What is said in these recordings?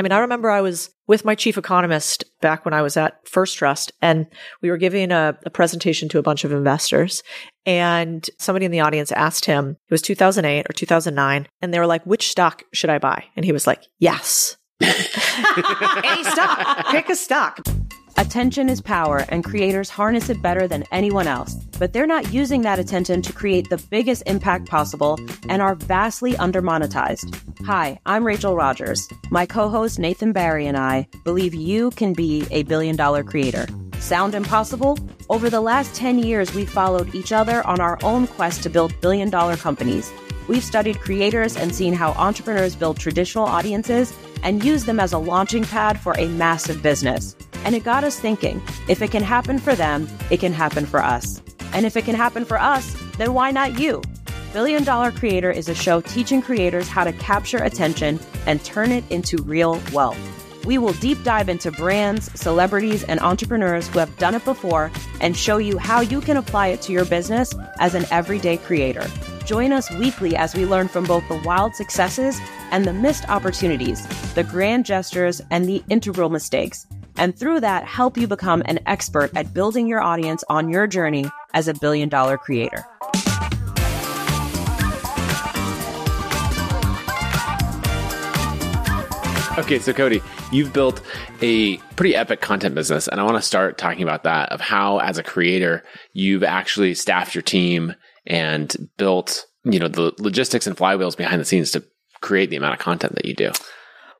I mean, I remember I was with my chief economist back when I was at First Trust and we were giving a, a, presentation to a bunch of investors and somebody in the audience asked him, it was 2008 or 2009. And they were like, which stock should I buy? And he was like, yes. Any stock, pick a stock. Attention is power, and creators harness it better than anyone else. But they're not using that attention to create the biggest impact possible and are vastly undermonetized. Hi, I'm Rachel Rogers. My co host Nathan Barry and I believe you can be a billion dollar creator. Sound impossible? Over the last 10 years, we've followed each other on our own quest to build billion dollar companies. We've studied creators and seen how entrepreneurs build traditional audiences and use them as a launching pad for a massive business. And it got us thinking if it can happen for them, it can happen for us. And if it can happen for us, then why not you? Billion Dollar Creator is a show teaching creators how to capture attention and turn it into real wealth. We will deep dive into brands, celebrities, and entrepreneurs who have done it before and show you how you can apply it to your business as an everyday creator. Join us weekly as we learn from both the wild successes and the missed opportunities, the grand gestures, and the integral mistakes and through that, help you become an expert at building your audience on your journey as a billion dollar creator. Okay, so Codie, you've built a pretty epic content business, and I want to start talking about that of how, as a creator, you've actually staffed your team and built, you know, the logistics and flywheels behind the scenes to create the amount of content that you do.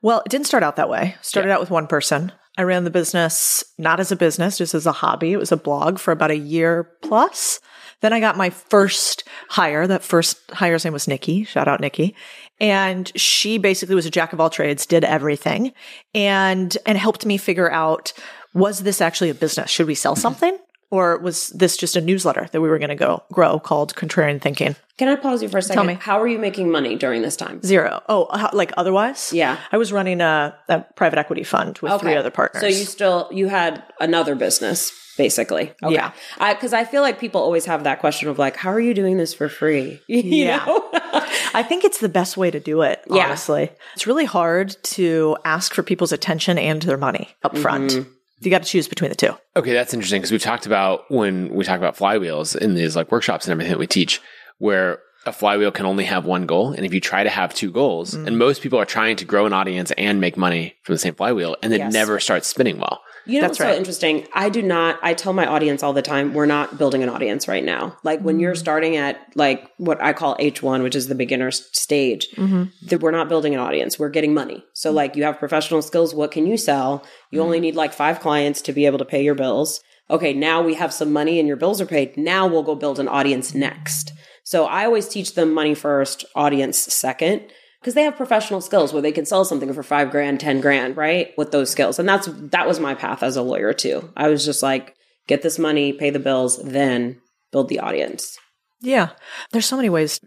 Well, it didn't start out that way. Started yeah. out with one person. I ran the business not as a business, just as a hobby. It was a blog for about a year plus. Then I got my first hire. That first hire's name was Nikki. Shout out Nikki. And she basically was a jack of all trades, did everything and, and helped me figure out, was this actually a business? Should we sell something? or was this just a newsletter that we were going to go grow called Contrarian Thinking? Can I pause you for a second? Tell me. How are you making money during this time? Zero. Oh, uh, like otherwise? Yeah. I was running a, a private equity fund with okay. three other partners. So you still, you had another business basically. Okay. Yeah. Because I, I, feel like people always have that question of like, how are you doing this for free? You yeah. I think it's the best way to do it, honestly. It's really hard to ask for people's attention and their money up front. Mm-hmm you got to choose between the two. Okay, that's interesting because we've talked about when we talk about flywheels in these like workshops and everything that we teach, where a flywheel can only have one goal. And if you try to have two goals, mm. and most people are trying to grow an audience and make money from the same flywheel, and it yes. never starts spinning well. You know That's what's right. so interesting? I do not, I tell my audience all the time, we're not building an audience right now. Like when mm-hmm. you're starting at like what I call H1, which is the beginner stage, mm-hmm. that we're not building an audience. We're getting money. So mm-hmm. like you have professional skills. What can you sell? You only mm-hmm. need like five clients to be able to pay your bills. Okay. Now we have some money and your bills are paid. Now we'll go build an audience next. So I always teach them money first, audience second because they have professional skills where they can sell something for five grand, 10 grand, right? With those skills. And that's, that was my path as a lawyer too. I was just like, get this money, pay the bills, then build the audience. Yeah. There's so many ways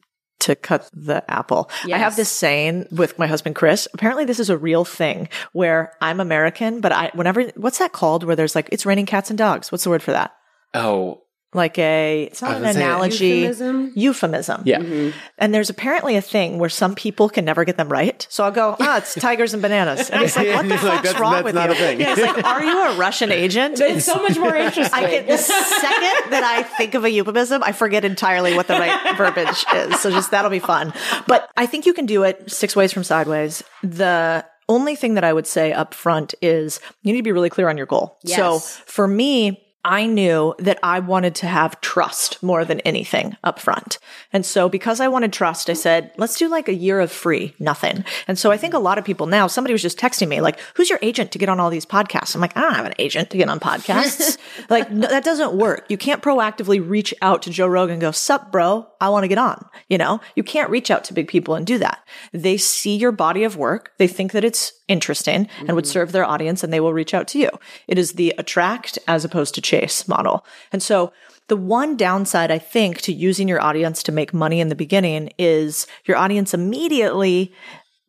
to cut the apple. Yes. I have this saying with my husband Chris. Apparently this is a real thing where I'm American, but I whenever what's that called where there's like it's raining cats and dogs. What's the word for that? Oh, like a it's not an analogy. Euphemism. euphemism. Yeah. Mm-hmm. and there's apparently a thing where some people can never get them right. So i'll go ah it's tigers and bananas. And he's like what the fuck's like, wrong with you? yeah, it's like are you a russian agent? It's so much more interesting. I get, the second that i think of a euphemism i forget entirely what the right verbiage is. So just that'll be fun. But i think you can do it six ways from sideways. The only thing that I would say up front is you need to be really clear on your goal. Yes. So for me, I knew that I wanted to have trust more than anything up front. And so because I wanted trust, I said, let's do like a year of free, nothing. And so I think a lot of people now, somebody was just texting me like, who's your agent to get on all these podcasts? I'm like, I don't have an agent to get on podcasts. like no, that doesn't work. You can't proactively reach out to Joe Rogan and go, sup, bro, I want to get on. You know, you can't reach out to big people and do that. They see your body of work. They think that it's interesting mm-hmm. and would mm-hmm. serve their audience and they will reach out to you. It is the attract as opposed to chase model. And so the one downside I think to using your audience to make money in the beginning is your audience immediately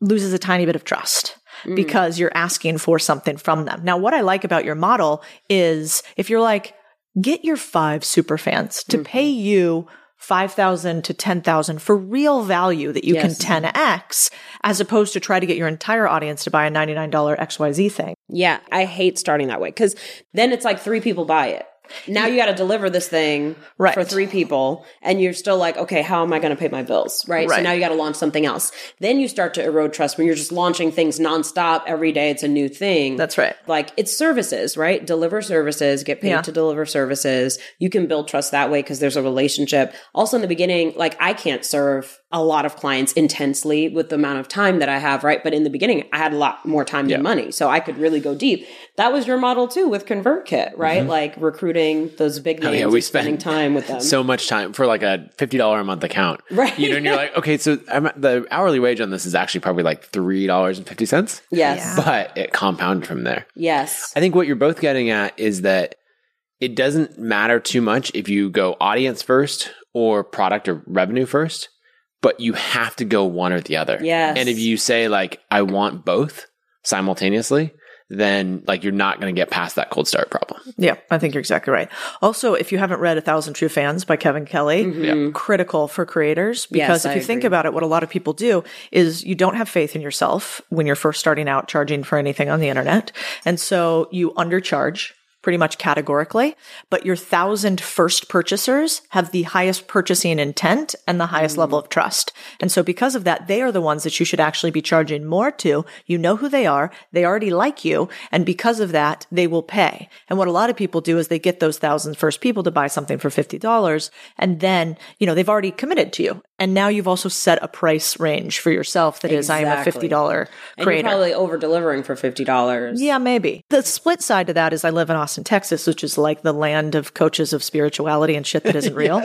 loses a tiny bit of trust. Mm. Because you're asking for something from them. Now, what I like about your model is if you're like, get your five super fans to mm-hmm. pay you 5,000 to 10,000 for real value that you Yes. can 10x as opposed to try to get your entire audience to buy a $99 XYZ thing. Yeah, I hate starting that way because then it's like three people buy it. Now you got to deliver this thing Right. for three people, and you're still like, okay, how am I going to pay my bills? Right. So now you got to launch something else. Then you start to erode trust when you're just launching things nonstop every day. It's a new thing. That's right. Like it's services, right? Deliver services, get paid Yeah. to deliver services. You can build trust that way because there's a relationship. Also, in the beginning, like I can't serve a lot of clients intensely with the amount of time that I have, right? But in the beginning, I had a lot more time Yeah. than money. So I could really go deep. That was your model too with ConvertKit, right? Like recruiting those big names Mm-hmm. Oh, yeah, we and spending time with them. so much time for like a fifty dollar a month account, Right. You know, and you're like, okay, so I'm, the hourly wage on this is actually probably like three dollars and fifty cents, yes. Yeah. but it compounded from there. Yes. I think what you're both getting at is that it doesn't matter too much if you go audience first or product or revenue first, but you have to go one or the other. Yes. And if you say like I want both simultaneously, then like you're not going to get past that cold start problem. Yeah, I think you're exactly right. Also, if you haven't read A Thousand True Fans by Kevin Kelly, critical for creators because Mm-hmm. Yes, if I you think about it, what a lot of people do is you don't have faith in yourself when you're first starting out charging for anything on the internet. And so you undercharge pretty much categorically, but your thousand first purchasers have the highest purchasing intent and the highest level mm. of trust. And so because of that, they are the ones that you should actually be charging more to. You know who they are. They already like you. And because of that, they will pay. And what a lot of people do is they get those thousand first people to buy something for $50. And then, you know, they've already committed to you. And now you've also set a price range for yourself that is, I am a $50 And you're creator. probably over delivering for fifty dollars. Yeah, maybe. The split side to that is I live in Austin, Texas, which is like the land of coaches of spirituality and shit that isn't real.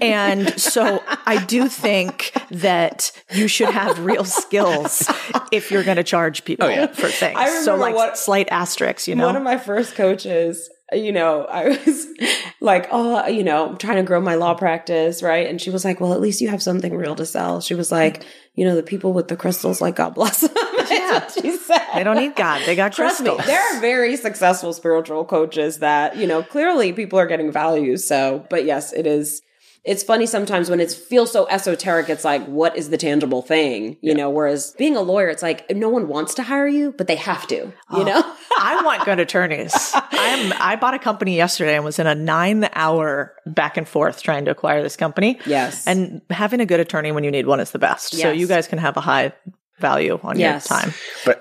and so I do think that you should have real skills if you're going to charge people oh, for things. I remember so like what- slight asterisks, you know? One of my first coaches, you know, I was like, oh, you know, I'm trying to grow my law practice, right? And she was like, well, at least you have something real to sell. She was like, you know, the people with the crystals, like God bless them. yeah. she said. they don't need God. They got Trust me, crystals. there are very successful spiritual coaches that, you know, clearly people are getting value. So, but yes, it is. It's funny sometimes when it feels so esoteric, it's like, what is the tangible thing? You know, whereas being a lawyer, it's like no one wants to hire you, but they have to, you oh, know? I want good attorneys. I'm I bought a company yesterday and was in a 9 hour back and forth trying to acquire this company. Yes. And having a good attorney when you need one is the best. So you guys can have a high value on Yes. your time.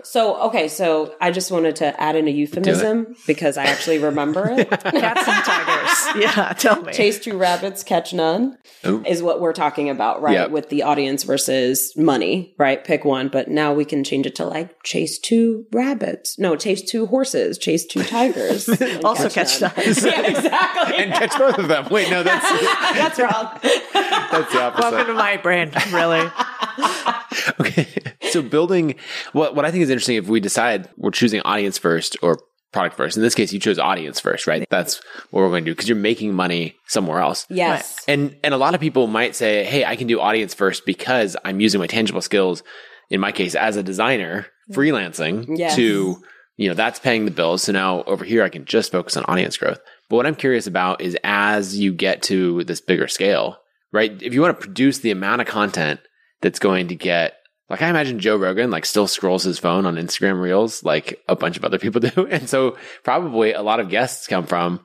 So, okay, so I just wanted to add in a euphemism because I actually remember it. Cats and tigers. Yeah, tell me. Chase two rabbits, catch none Ooh. is what we're talking about, right? Yep. With the audience versus money, right? Pick one, but now we can change it to like chase two rabbits. No, chase two horses, chase two tigers. Also catch none. tigers. yeah, exactly. And catch both of them. Wait, no, that's That's wrong. that's the opposite. Welcome to my brain, really. Okay. So building what what I think is interesting if we decide we're choosing audience first or product first. In this case, you chose audience first, right? That's what we're going to do because you're making money somewhere else. Yes. And and a lot of people might say, "Hey, I can do audience first because I'm using my tangible skills in my case as a designer, freelancing Yes. to, you know, that's paying the bills. So now over here I can just focus on audience growth." But what I'm curious about is as you get to this bigger scale, right? If you want to produce the amount of content that's going to get like I imagine Joe Rogan like still scrolls his phone on Instagram Reels like a bunch of other people do. And so probably a lot of guests come from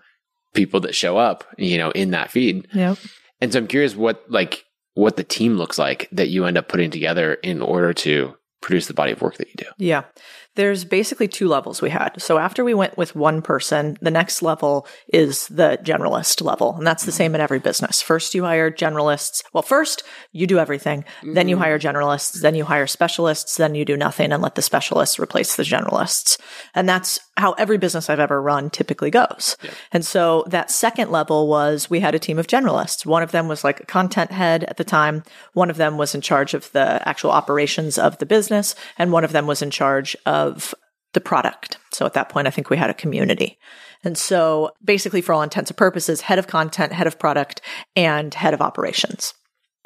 people that show up, you know, in that feed. Yep. And so I'm curious what like what the team looks like that you end up putting together in order to produce the body of work that you do. Yeah. There's basically two levels we had. So after we went with one person, the next level is the generalist level. And that's the mm-hmm. same in every business. First, you hire generalists. Well, first, you do everything. Then you mm-hmm. hire generalists. Then you hire specialists. Then you do nothing and let the specialists replace the generalists. And that's how every business I've ever run typically goes. And so that second level was we had a team of generalists. One of them was like a content head at the time. One of them was in charge of the actual operations of the business. And one of them was in charge of the product. So at that point, I think we had a community. And so basically, for all intents and purposes, head of content, head of product, and head of operations.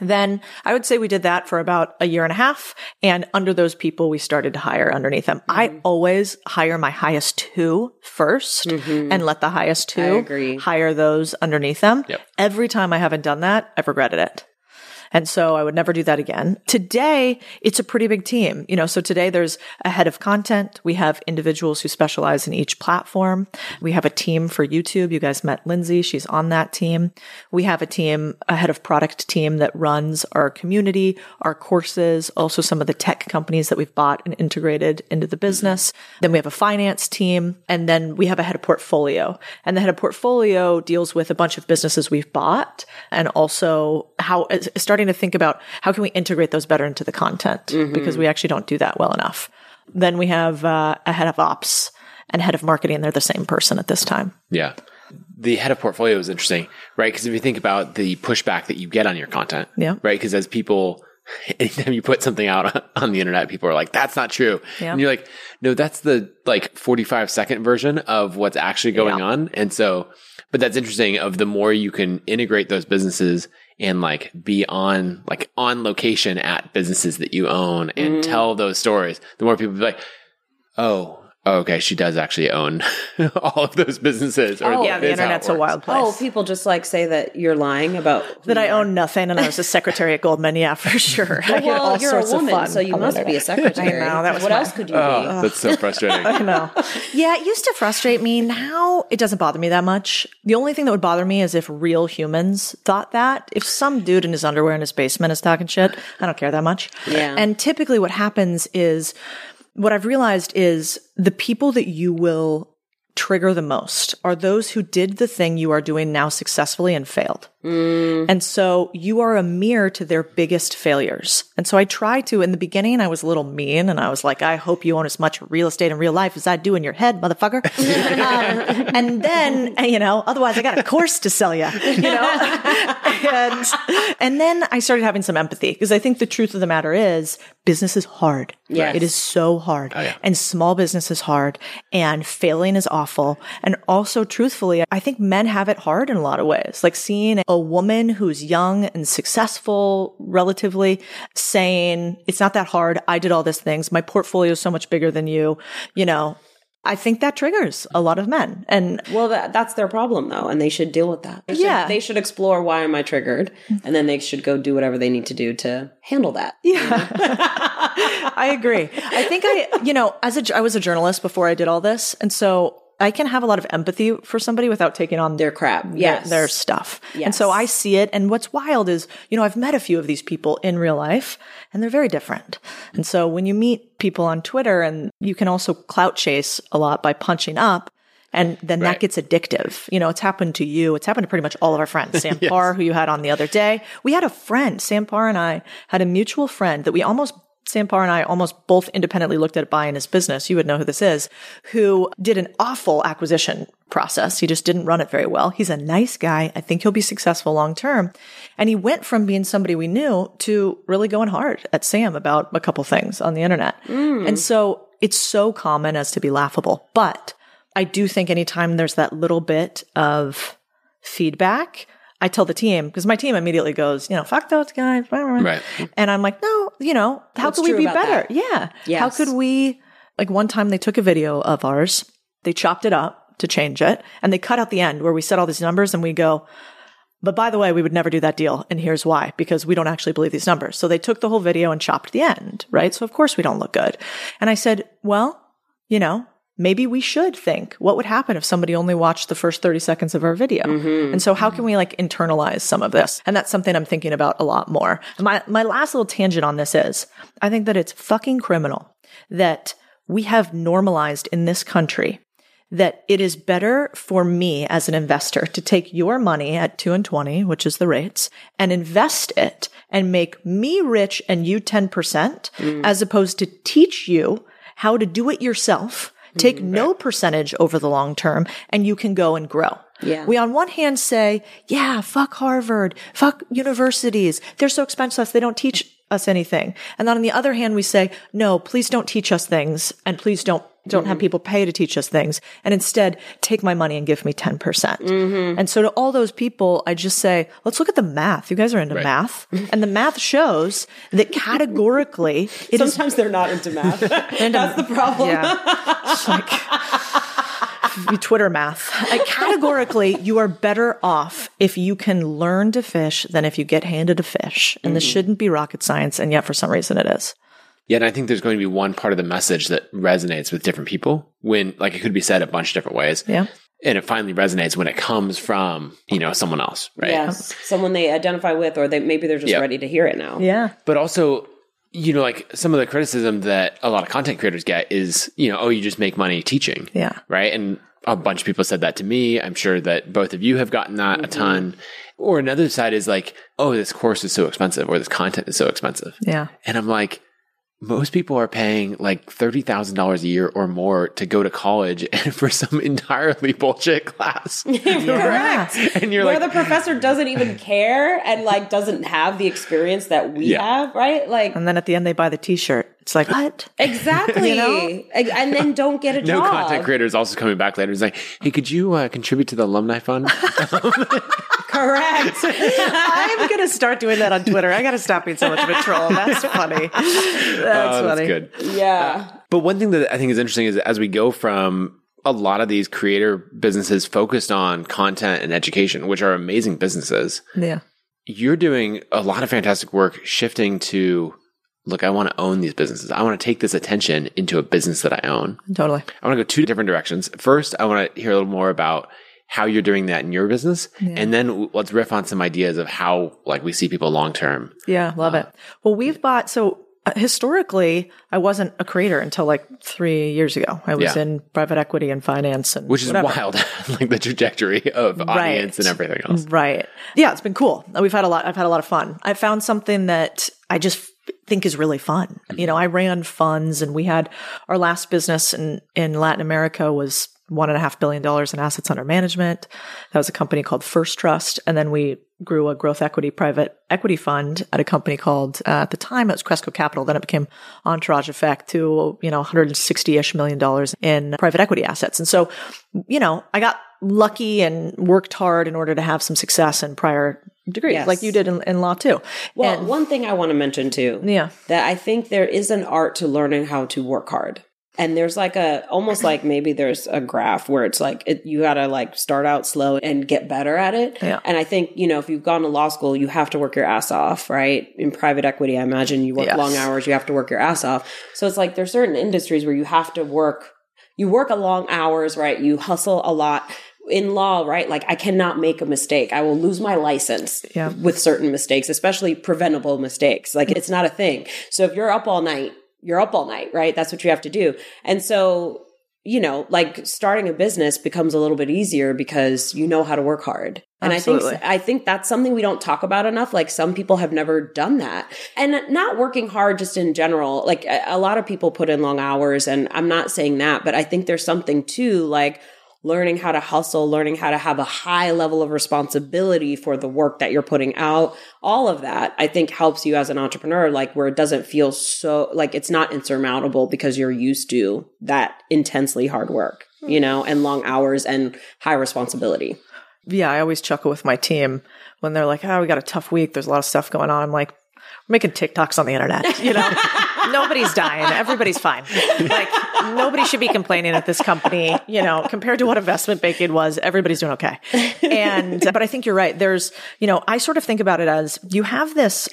Then I would say we did that for about a year and a half. And under those people, we started to hire underneath them. Mm-hmm. I always hire my highest two 1st and let the highest two Mm-hmm. I agree. hire those underneath them. Yep. Every time I haven't done that, I've regretted it. And so I would never do that again. Today, it's a pretty big team. You know, so today there's a head of content. We have individuals who specialize in each platform. We have a team for YouTube. You guys met Lindsay. She's on that team. We have a team, a head of product team that runs our community, our courses, also some of the tech companies that we've bought and integrated into the business. Then we have a finance team and then we have a head of portfolio and the head of portfolio deals with a bunch of businesses we've bought and also how starting to think about how can we integrate those better into the content because we actually don't do that well enough. Then we have uh, a head of ops and head of marketing. They're the same person at this time. Yeah. The head of portfolio is interesting, right? Because if you think about the pushback that you get on your content, Yeah. right? Because as people, anytime you put something out on the internet, people are like, that's not true. Yeah. And you're like, no, that's the like 45 second version of what's actually going Yeah. on. And so, but that's interesting of the more you can integrate those businesses and like be on, like on location at businesses that you own and Mm-hmm. tell those stories, the more people be like, oh, okay, she does actually own all of those businesses. Or Oh, yeah, the is how it internet's a wild place. Oh, people just like say that you're lying about that I are. own nothing and I was a secretary at Goldman. Yeah, for sure. I Well, all you're sorts a woman, of fun. so you must be a secretary. I know, that was what my- else could you Oh, that's so frustrating. I know. Yeah, it used to frustrate me. Now it doesn't bother me that much. The only thing that would bother me is if real humans thought that. If some dude in his underwear in his basement is talking shit, I don't care that much. Yeah. And typically what happens is what I've realized is the people that you will trigger the most are those who did the thing you are doing now successfully and failed. And so you are a mirror to their biggest failures. And so I try to, in the beginning, I was a little mean and I was like, I hope you own as much real estate in real life as I do in your head, motherfucker. um, and then, you know, otherwise I got a course to sell you, you know? and, and then I started having some empathy because I think the truth of the matter is business is hard. Yes. It is so hard. And small business is hard and failing is awful. And also truthfully, I think men have it hard in a lot of ways. Like seeing a woman who's young and successful relatively saying, it's not that hard. I did all these things. My portfolio is so much bigger than you. You know, I think that triggers a lot of men. And Well, that, that's their problem, though, and they should deal with that. They should, Yeah. they should explore why am I triggered, and then they should go do whatever they need to do to handle that. Yeah. I agree. I think I, you know, as a, I was a journalist before I did all this. And so I can have a lot of empathy for somebody without taking on Their crap, their- yes. their stuff. And so I see it. And what's wild is, you know, I've met a few of these people in real life and they're very different. And so when you meet people on Twitter and you can also clout chase a lot by punching up. And then that gets addictive. You know, it's happened to you. It's happened to pretty much all of our friends. Sam Parr, who you had on the other day. We had a friend, Sam Parr and I had a mutual friend that we almost Sam Parr and I almost both independently looked at buying his business. You would know who this is, who did an awful acquisition process. He just didn't run it very well. He's a nice guy. I think he'll be successful long term. And he went from being somebody we knew to really going hard at Sam about a couple things on the internet. Mm. And so it's so common as to be laughable. But I do think anytime there's that little bit of feedback, I tell the team because my team immediately goes, you know, fuck those guys. Right. And I'm like, no, you know, how What's could we be better? that? Yeah. How could we, like one time they took a video of ours, they chopped it up to change it, and they cut out the end where we said all these numbers and we go, but by the way, we would never do that deal. And here's why, because we don't actually believe these numbers. So they took the whole video and chopped the end, right? So of course we don't look good. And I said, well, you know, maybe we should think what would happen if somebody only watched the first 30 seconds of our video. Mm-hmm. And so how can we like internalize some of this? And that's something I'm thinking about a lot more. My, my last little tangent on this is I think that it's fucking criminal that we have normalized in this country that it is better for me as an investor to take your money at 2 and 20, which is the rates, and invest it and make me rich and you 10% mm. as opposed to teach you how to do it yourself. Take mm-hmm. no percentage over the long term and you can go and grow. Yeah. We on one hand say, yeah, fuck Harvard, fuck universities. They're so expensive. They don't teach us anything. And then on the other hand, we say, no, please don't teach us things and please don't don't have mm-hmm. people pay to teach us things and instead take my money and give me 10%. percent mm-hmm. And so to all those people, I just say, let's look at the math. You guys are into math and the math shows that categorically it is Sometimes they're not into math. And um, that's the problem. yeah. Twitter math. Uh, categorically, you are better off if you can learn to fish than if you get handed a fish. And this mm-hmm. shouldn't be rocket science, and yet for some reason it is. Yeah, and I think there's going to be one part of the message that resonates with different people when, like, it could be said a bunch of different ways. Yeah. And it finally resonates when it comes from, you know, someone else, right? Yes. Someone they identify with, or they maybe they're just Yep. ready to hear it now. Yeah. But also, you know, like some of the criticism that a lot of content creators get is, you know, oh, you just make money teaching. Yeah. Right. And a bunch of people said that to me. I'm sure that both of you have gotten that a mm-hmm. ton. Or another side is like, oh, this course is so expensive or this content is so expensive. Yeah. And I'm like, most people are paying like $30,000 a year or more to go to college and for some entirely bullshit class. Correct. and you're like, Where like, the professor doesn't even care and like doesn't have the experience that we Yeah. have, right? Like And then at the end, they buy the t shirt. It's like, what? exactly, You know? And then don't get a no job. content creator is also coming back later. He's like, hey, could you uh, contribute to the alumni fund? Correct. I'm going to start doing that on Twitter. I got to stop being so much of a troll. That's funny. That's Oh, funny. good. yeah. But one thing that I think is interesting is as we go from a lot of these creator businesses focused on content and education, which are amazing businesses, Yeah. you're doing a lot of fantastic work shifting to look, I want to own these businesses. I want to take this attention into a business that I own. Totally. I want to go two different directions. First, I want to hear a little more about how you're doing that in your business. And then let's riff on some ideas of how like we see people long term. Yeah, love it. Well, we've bought so uh, historically, I wasn't a creator until like three years ago. I was Yeah. in private equity and finance, and Which is whatever. wild, like the trajectory of audience and everything else. Right. Yeah, it's been cool. We've had a lot. I've had a lot of fun. I found something that I just think is really fun. You know, I ran funds, and we had our last business in in Latin America was one and a half billion dollars in assets under management. That was a company called First Trust, and then we grew a growth equity private equity fund at a company called uh, at the time it was Cresco Capital. Then it became Entourage Effect to you know 160 ish million dollars in private equity assets. And so, you know, I got lucky and worked hard in order to have some success in prior degrees, Yes. like you did in, in law too. Well, And- one thing I want to mention too, Yeah. that I think there is an art to learning how to work hard. And there's like a almost like maybe there's a graph where it's like it, you got to like start out slow and get better at it. Yeah. And I think, you know, if you've gone to law school, you have to work your ass off, right? In private equity, I imagine you work Yes. long hours, you have to work your ass off. So it's like there's certain industries where you have to work you work a long hours, right? You hustle a lot. In law, right? Like I cannot make a mistake. I will lose my license Yeah. with certain mistakes, especially preventable mistakes. Like it's not a thing. So if you're up all night, you're up all night, right? That's what you have to do. And so, you know, like starting a business becomes a little bit easier because you know how to work hard. And I think I think that's something we don't talk about enough. Like some people have never done that. And not working hard just in general. Like a, a lot of people put in long hours and I'm not saying that, but I think there's something too like learning how to hustle, learning how to have a high level of responsibility for the work that you're putting out. All of that I think helps you as an entrepreneur, like where it doesn't feel so like it's not insurmountable because you're used to that intensely hard work, you hmm. know, and long hours and high responsibility. yeah, I always chuckle with my team when they're like, "Oh, we got a tough week. There's a lot of stuff going on." I'm like, "We're making TikToks on the internet. You know, nobody's dying. Everybody's fine. Like nobody should be complaining at this company. You know, compared to what investment banking was, everybody's doing okay. And but I think you're right. There's, you know, I sort of think about it as you have this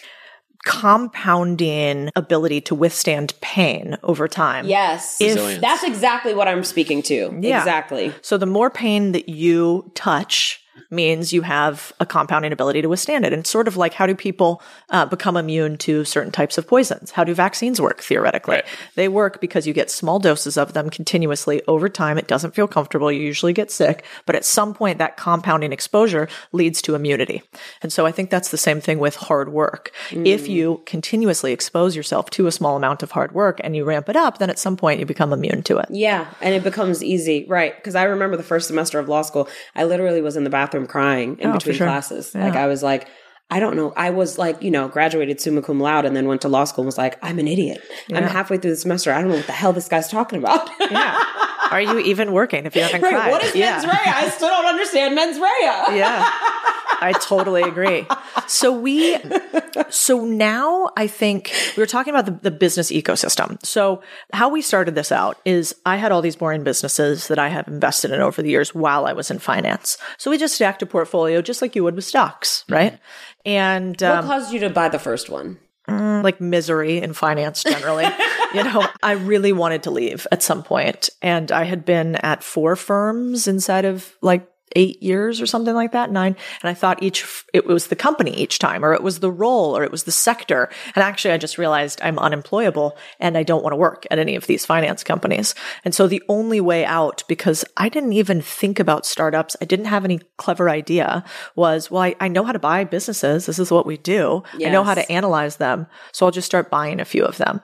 compounding ability to withstand pain over time. Yes. If- That's exactly what I'm speaking to. Yeah. Exactly. So the more pain that you touch means you have a compounding ability to withstand it. And it's sort of like how do people uh, become immune to certain types of poisons? How do vaccines work theoretically? Right. They work because you get small doses of them continuously over time. It doesn't feel comfortable. You usually get sick, but at some point that compounding exposure leads to immunity. And so I think that's the same thing with hard work. If you continuously expose yourself to a small amount of hard work and you ramp it up, then at some point you become immune to it. Yeah, and it becomes easy, right? Because I remember the first semester of law school, I literally was in the bathroom crying in Oh, between sure. classes. Yeah. Like I was like, I don't know. I was like, you know, graduated summa cum laude and then went to law school and was like, I'm an idiot. I'm halfway through the semester. I don't know what the hell this guy's talking about. Yeah. Are you even working if you haven't right. cried? What is yeah. mens rea? I still don't understand mens rea. yeah. I totally agree. So we, so now I think we were talking about the, the business ecosystem. So how we started this out is I had all these boring businesses that I have invested in over the years while I was in finance. So we just stacked a portfolio just like you would with stocks, right? And What um, caused you to buy the first one? like misery in finance generally. you know, I really wanted to leave at some point, and I had been at four firms inside of like eight years or something like that, nine. And I thought each it was the company each time, or it was the role, or it was the sector. And actually, I just realized I'm unemployable and I don't want to work at any of these finance companies. And so the only way out, because I didn't even think about startups, I didn't have any clever idea, was well, I, I know how to buy businesses. This is what we do. I know how to analyze them. So I'll just start buying a few of them.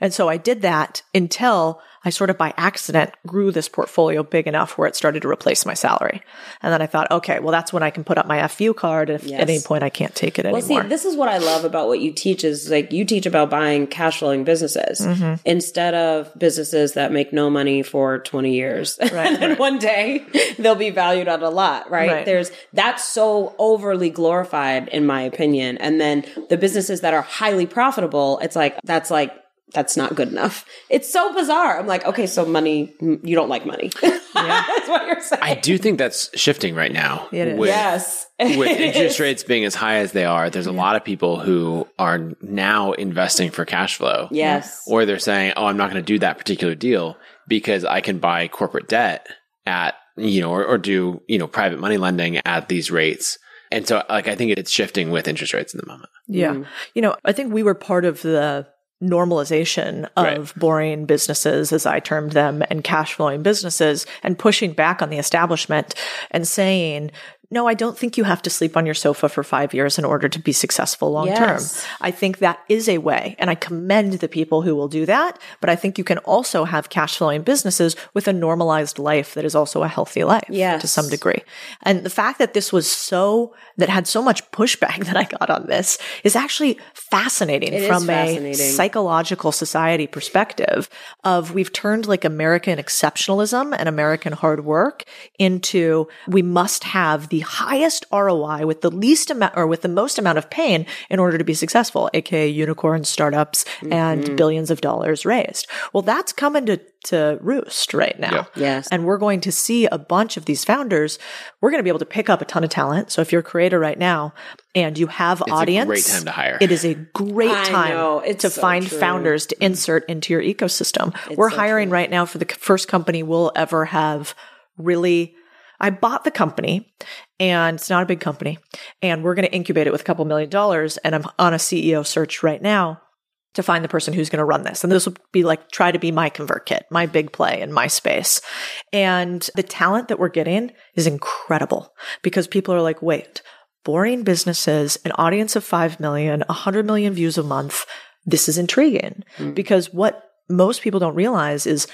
And so I did that until I sort of by accident grew this portfolio big enough where it started to replace my salary. And then I thought, okay, well, that's when I can put up my FU card. If Yes. at any point I can't take it Well, anymore. Well, see, this is what I love about what you teach is like you teach about buying cash flowing businesses Mm-hmm. instead of businesses that make no money for 20 years. Right, and then one day they'll be valued at a lot, right? Right. There's that's so overly glorified in my opinion. And then the businesses that are highly profitable, it's like that's like that's not good enough. It's so bizarre. I'm like, okay, so money, you don't like money. that's what you're saying. I do think that's shifting right now. It is. With, yes. with interest rates being as high as they are, there's a lot of people who are now investing for cash flow. Yes. Or they're saying, oh, I'm not going to do that particular deal because I can buy corporate debt at, you know, or, or do, you know, private money lending at these rates. And so, like, I think it's shifting with interest rates in the moment. Yeah. Mm-hmm. You know, I think we were part of the normalization of Right. boring businesses, as I termed them, and cash flowing businesses and pushing back on the establishment and saying, no, I don't think you have to sleep on your sofa for five years in order to be successful long term. Yes. I think that is a way, and I commend the people who will do that. But I think you can also have cash flowing businesses with a normalized life that is also a healthy life Yes. to some degree. And the fact that this was so, that had so much pushback that I got on this is actually fascinating It from a psychological society perspective of we've turned like American exceptionalism and American hard work into we must have the highest ROI with the least amount or with the most amount of pain in order to be successful, aka unicorn startups Mm-hmm. and billions of dollars raised. Well, that's coming to, to roost right now. Yeah. Yes. And we're going to see a bunch of these founders. We're going to be able to pick up a ton of talent. So if you're a creator right now and you have a audience, great time to hire. It is a great time. It's to so find true. founders to insert into your ecosystem. we're so hiring true. right now for the first company we'll ever have really. I bought the company and it's not a big company and we're going to incubate it with a couple million dollars. And I'm on a CEO search right now to find the person who's going to run this. And this will be like, try to be my ConvertKit, my big play in my space. And the talent that we're getting is incredible because people are like, wait, boring businesses, an audience of 5 million, 100 million views a month. This is intriguing hmm. because what most people don't realize is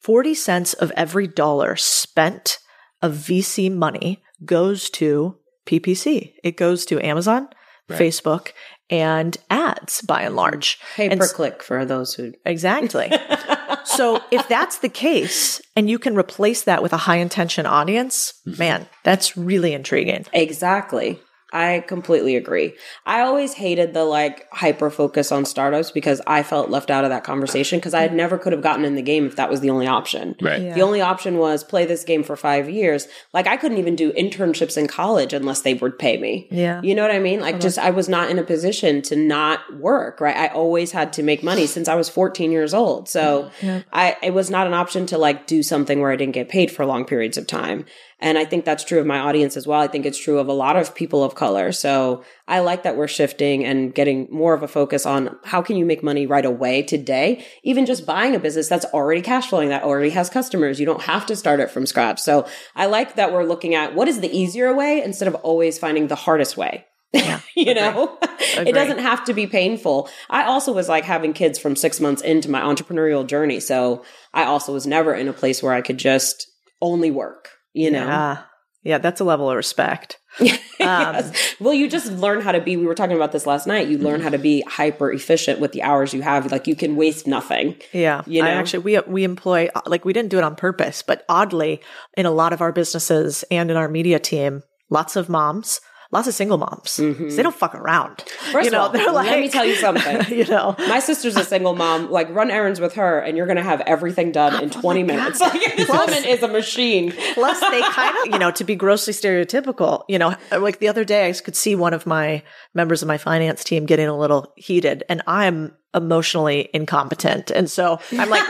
40 cents of every dollar spent of VC money goes to PPC. It goes to Amazon, Facebook, and ads by and large. Pay per s- click for those who Exactly. so if that's the case and you can replace that with a high intention audience, mm-hmm. man, that's really intriguing. Exactly. I completely agree. I always hated the like hyper focus on startups because I felt left out of that conversation because I never could have gotten in the game if that was the only option. Right. Yeah. The only option was play this game for five years. Like I couldn't even do internships in college unless they would pay me. Yeah. You know what I mean? Like just I was not in a position to not work, right? I always had to make money since I was 14 years old. So I it was not an option to like do something where I didn't get paid for long periods of time. And I think that's true of my audience as well. I think it's true of a lot of people of color. So I like that we're shifting and getting more of a focus on how can you make money right away today? Even just buying a business that's already cash flowing, that already has customers. You don't have to start it from scratch. So I like that we're looking at what is the easier way instead of always finding the hardest way. you know, it doesn't have to be painful. I also was like having kids from six months into my entrepreneurial journey. So I also was never in a place where I could just only work, you know? Yeah. Yeah, that's a level of respect. Yes. Um, well, you just learn how to be. We were talking about this last night. You learn mm-hmm. how to be hyper efficient with the hours you have. Like you can waste nothing. Yeah. You know. I actually we we employ uh, like we didn't do it on purpose, but oddly in a lot of our businesses and in our media team, lots of moms, lots of single moms. They don't fuck around. Mm-hmm. First you know, of all, let me tell you something. you know. My sister's a single mom. Like, run errands with her, and you're going to have everything done in 20 minutes. Like, this woman is a machine. Plus, they kind of, you know, to be grossly stereotypical, you know, like the other day, I could see one of my members of my finance team getting a little heated, and I'm emotionally incompetent. And so I'm like,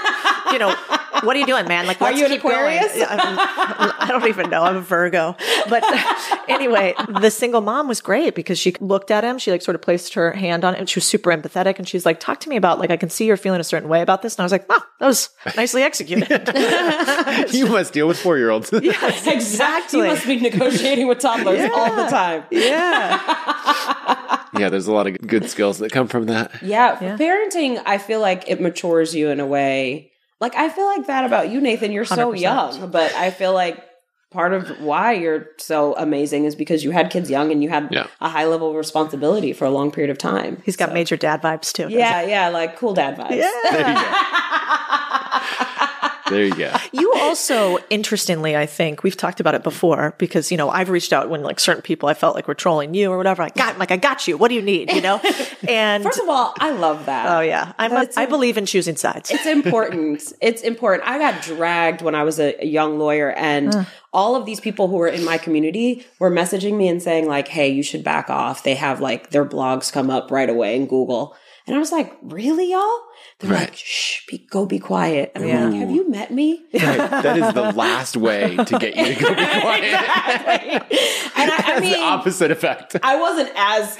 you know, what are you doing, man? Like, Are you an. Aquarius? I'm- don't even know. I'm a Virgo. But anyway, the single mom was great because she looked at him. She like sort of placed her hand on him. She was super empathetic. And she's like, talk to me about, like, I can see you're feeling a certain way about this. And I was like, wow, that was nicely executed. you must deal with four year olds. yes, exactly. You must be negotiating with toddlers all the time. yeah. yeah, there's a lot of good skills that come from that. Yeah, parenting, I feel like it matures you in a way. Like, I feel like that about you, Nathan. You're so 100%. young, but I feel like part of why you're so amazing is because you had kids young and you had Yeah. a high level of responsibility for a long period of time. He's got major dad vibes too. Yeah, yeah, like cool dad vibes. There you go. You also, interestingly, I think we've talked about it before because you know I've reached out when like certain people I felt like were trolling you or whatever. I got like I got you. What do you need? You know, and First of all, I love that. oh yeah, I'm a, That's I a- believe in choosing sides. it's important. it's important. I got dragged when I was a, a young lawyer, and all of these people who were in my community were messaging me and saying like, "Hey, you should back off." They have like their blogs come up right away in Google, and I was like, "Really, y'all?" They're Right. like, "Shh, be, go be quiet." And I'm like, "Have you met me?" Right. That is the last way to get you to go be quiet. exactly. And I, I mean, the opposite effect. I wasn't as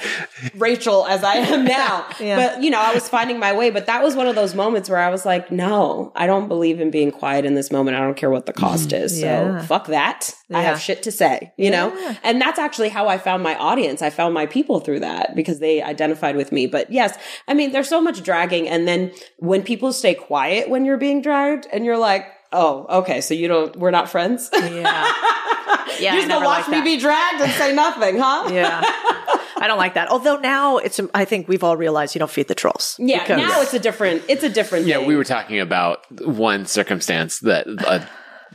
Rachel as I am now. Yeah. But, you know, I was finding my way. But that was one of those moments where I was like, no, I don't believe in being quiet in this moment. I don't care what the mm-hmm. cost is. So Yeah. fuck that. I have shit to say, you know? And that's actually how I found my audience. I found my people through that because they identified with me. But yes, I mean, there's so much dragging. And then when people stay quiet when you're being dragged and you're like, Oh, okay. So you don't, we're not friends? yeah, yeah. You're just gonna watch me be dragged and say nothing, huh? Yeah, I don't like that. Although now it's, I think we've all realized you don't feed the trolls. Yeah, Because- now it's a different. It's a different. Yeah, thing. we were talking about one circumstance that a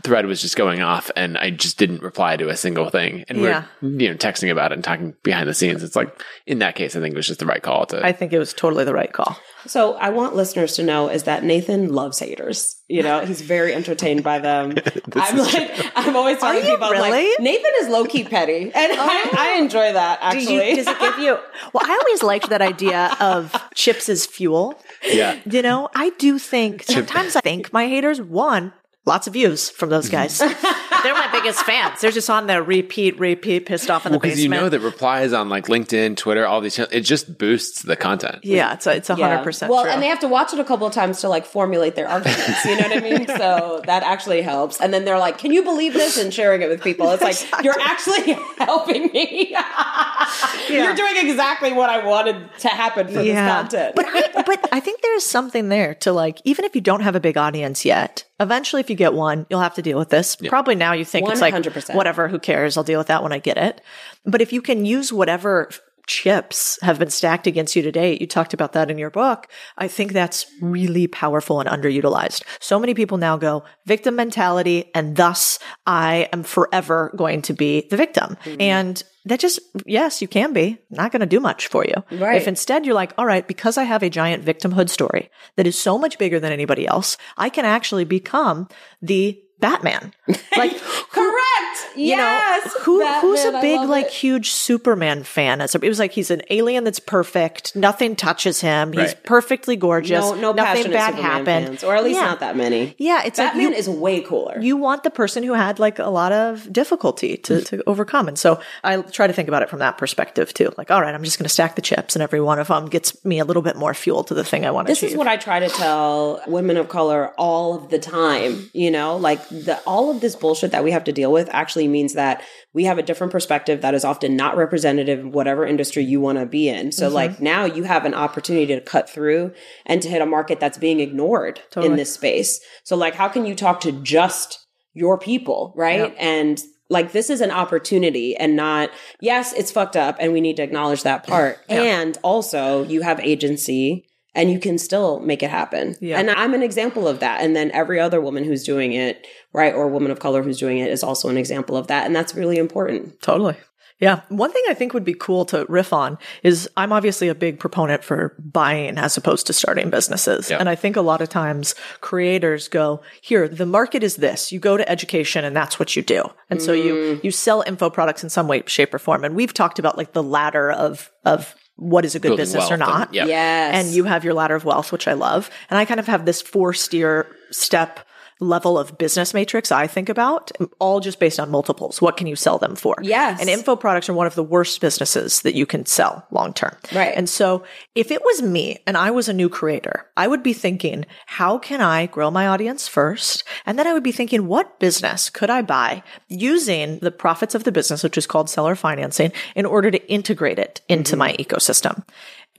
thread was just going off and I just didn't reply to a single thing. And Yeah. we're, you know, texting about it and talking behind the scenes. It's like, in that case, I think it was just the right call to. I think it was totally the right call. So I want listeners to know is that Nathan loves haters. You know, he's very entertained by them. I'm like, I'm always telling you people, I'm like. Nathan is low key petty, and I, oh. I enjoy that Do actually. you, does it give you? Well, I always liked that idea of chips as fuel. yeah. You know, I do think sometimes I think my haters one lots of views from those mm-hmm. guys. They're my biggest fans. They're just on there repeat, repeat, pissed off in the basement. Because you know that replies on like LinkedIn, Twitter, all these, channels, it just boosts the content. yeah, it's a, it's a Yeah. hundred percent. Well, true. and they have to watch it a couple of times to like formulate their arguments. You know what I mean? So that actually helps. And then they're like, "Can you believe this?" and sharing it with people. It's like you're actually helping me. You're doing exactly what I wanted to happen for this content. But I, but I think there's something there to like, even if you don't have a big audience yet, eventually if you get one, you'll have to deal with this. Probably now you think it's like 100%. whatever, who cares? I'll deal with that when I get it. But if you can use whatever chips have been stacked against you to date, you talked about that in your book. I think that's really powerful and underutilized. So many people now go victim mentality and thus I am forever going to be the victim. Mm-hmm. And that just, yes, you can be not going to do much for you. Right. If instead you're like, all right, because I have a giant victimhood story that is so much bigger than anybody else, I can actually become the Batman. Like, Correct. you yes. know, who who's a big like it. huge Superman fan? As it was like he's an alien that's perfect. Nothing touches him. He's Right. perfectly gorgeous. no, no nothing bad Superman happened, fans, or at least yeah. not that many. Yeah, it's like Batman you, is way cooler. you want the person who had like a lot of difficulty to, to overcome. And so I try to think about it from that perspective too. Like, all right, I'm just going to stack the chips and every one of them gets me a little bit more fuel to the thing I want to this achieve. is what I try to tell women of color all of the time. You know, like the all of this bullshit that we have to deal with actually means that we have a different perspective that is often not representative of whatever industry you want to be in. So, like mm-hmm. now you have an opportunity to cut through and to hit a market that's being ignored in this space. So, like, how can you talk to just your people, right? And like this is an opportunity and not yes it's fucked up and we need to acknowledge that part and also you have agency and you can still make it happen Yeah. and i'm an example of that and then every other woman who's doing it right or woman of color who's doing it is also an example of that and that's really important Totally. Yeah. One thing I think would be cool to riff on is I'm obviously a big proponent for buying as opposed to starting businesses. Yeah. And I think a lot of times creators go, here, the market is this. You go to education and that's what you do. And so you, mm. you sell info products in some way, shape or form. And we've talked about like the ladder of, of what is a good Building business or wealth and- not. yeah. yes And you have your ladder of wealth, which I love. And I kind of have this four steer step level of business matrix I think about, all just based on multiples. What can you sell them for? Yes. And info products are one of the worst businesses that you can sell long term. Right. And so if it was me and I was a new creator, I would be thinking, how can I grow my audience first? And then I would be thinking, what business could I buy using the profits of the business, which is called seller financing, in order to integrate it into mm-hmm. my ecosystem?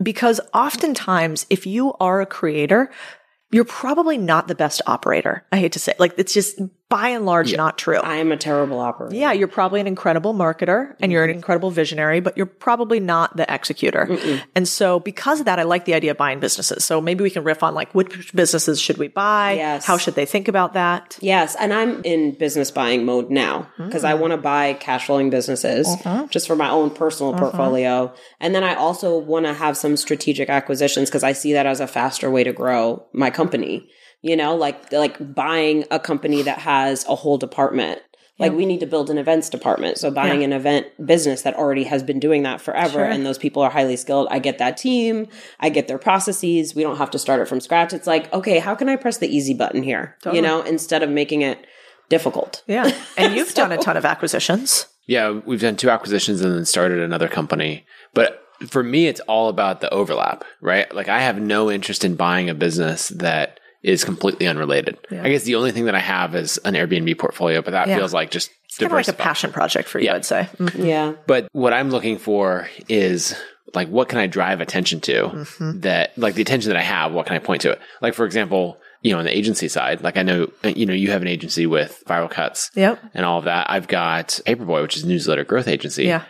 Because oftentimes, if you are a creator, you're probably not the best operator. I hate to say, like, it's just by and large not true. i am a terrible operator Yeah, you're probably an incredible marketer and you're an incredible visionary, but you're probably not the executor. And so because of that, I like the idea of buying businesses. So maybe we can riff on like which businesses should we buy? Yes. How should they think about that? Yes, and I'm in business buying mode now mm. because I want to buy cash flowing businesses uh-huh. just for my own personal uh-huh. portfolio. And then I also want to have some strategic acquisitions because I see that as a faster way to grow my company. You know, like like buying a company that has a whole department. Like we need to build an events department. So buying an event business that already has been doing that forever and those people are highly skilled. I get that team. I get their processes. We don't have to start it from scratch. It's like, okay, how can I press the easy button here? You know, instead of making it difficult. Yeah. And you've done a ton of acquisitions. Yeah, we've done two acquisitions and then started another company. But for me, it's all about the overlap, right? Like I have no interest in buying a business that is completely unrelated. I guess the only thing that I have is an Airbnb portfolio, but that Yeah. feels like just It's kind of like a passion project for you, Yeah. I'd say. Mm. Yeah. But what I'm looking for is like, what can I drive attention to Mm-hmm. that, like the attention that I have, what can I point to it? Like, for example, you know, on the agency side, like I know, you know, you have an agency with viral cuts Yep. and all of that. I've got Paperboy, which is a newsletter growth agency. Yeah.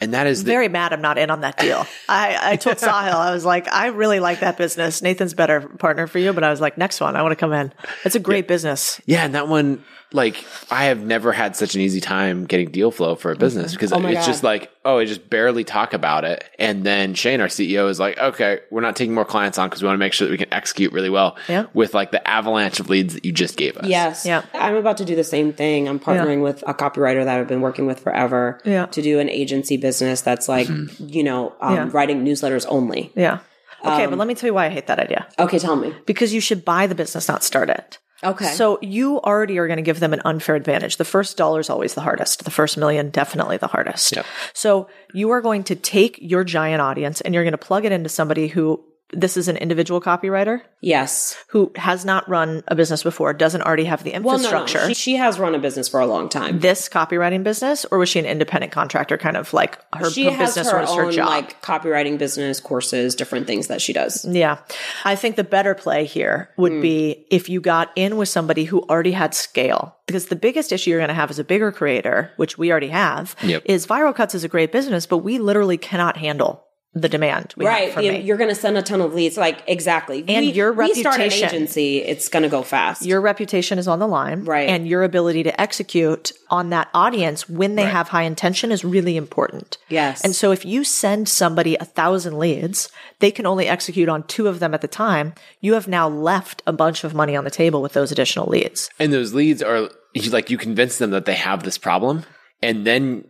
And that is the, Very mad I'm not in on that deal. I, I told Sahil, I was like, I really like that business. Nathan's better partner for you, but I was like, next one, I want to come in. It's a great business. yeah. And that one, like, I have never had such an easy time getting deal flow for a mm-hmm. business because oh my it's God. just like, oh, I just barely talk about it. And then Shane, our CEO, is like, okay, we're not taking more clients on because we want to make sure that we can execute really well Yeah. with like the avalanche of leads that you just gave us. Yes. Yeah. I'm about to do the same thing. I'm partnering with a copywriter that I've been working with forever Yeah. to do an agency business that's like, mm-hmm. you know, um, Yeah. writing newsletters only. Yeah. Okay, but um, let me tell you why I hate that idea. Okay, tell me. Because you should buy the business, not start it. Okay. So you already are going to give them an unfair advantage. The first dollar is always the hardest. The first million, definitely the hardest. Yep. So you are going to take your giant audience and you're going to plug it into somebody who this is an individual copywriter yes. who has not run a business before, doesn't already have the Well, no, no. infrastructure. She, she has run a business for a long time. this copywriting business, or was she an independent contractor, kind of like her, She her has business her was own her job? like copywriting business, courses, different things that she does. Yeah. I think the better play here would Hmm. be if you got in with somebody who already had scale. Because the biggest issue you're going to have as a bigger creator, which we already have, Yep. is Viral Cuts is a great business, but we literally cannot handle the demand we Right. from You- me. You're going to send a ton of leads. Like, exactly. And we, your we start an reputation. agency, it's going to go fast. your reputation is on the line. Right. And your ability to execute on that audience when they have high intention is really important. Yes. And so if you send somebody a thousand leads, they can only execute on two of them at the time. You have now left a bunch of money on the table with those additional leads. And those leads are you- like you convince them that they have this problem, and then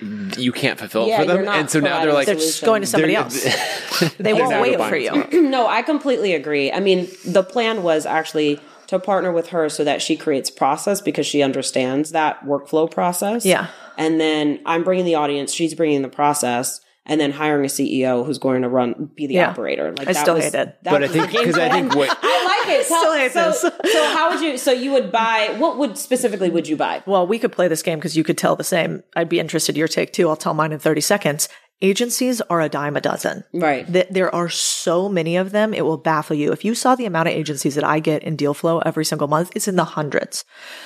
you can't fulfill Yeah, it for them. And so now they're providing like, They're just going to somebody They're- else. They won't wait for you. no, I completely agree. I mean, the plan was actually to partner with her so that she creates process because she understands that workflow process. Yeah. And then I'm bringing the audience, she's bringing the process, and then hiring a CEO who's going to run, be the Yeah. operator. Like I that still was, hate it. that But I think because I think what I like it. Still hate so, this. so how would you? So you would buy? What would specifically would you buy? Well, we could play this game because you could tell the same. I'd be interested in your take too. I'll tell mine in 30 seconds. Agencies are a dime a dozen. Right. Th- There are so many of them, it will baffle you. If you saw the amount of agencies that I get in deal flow every single month, it's in the hundreds.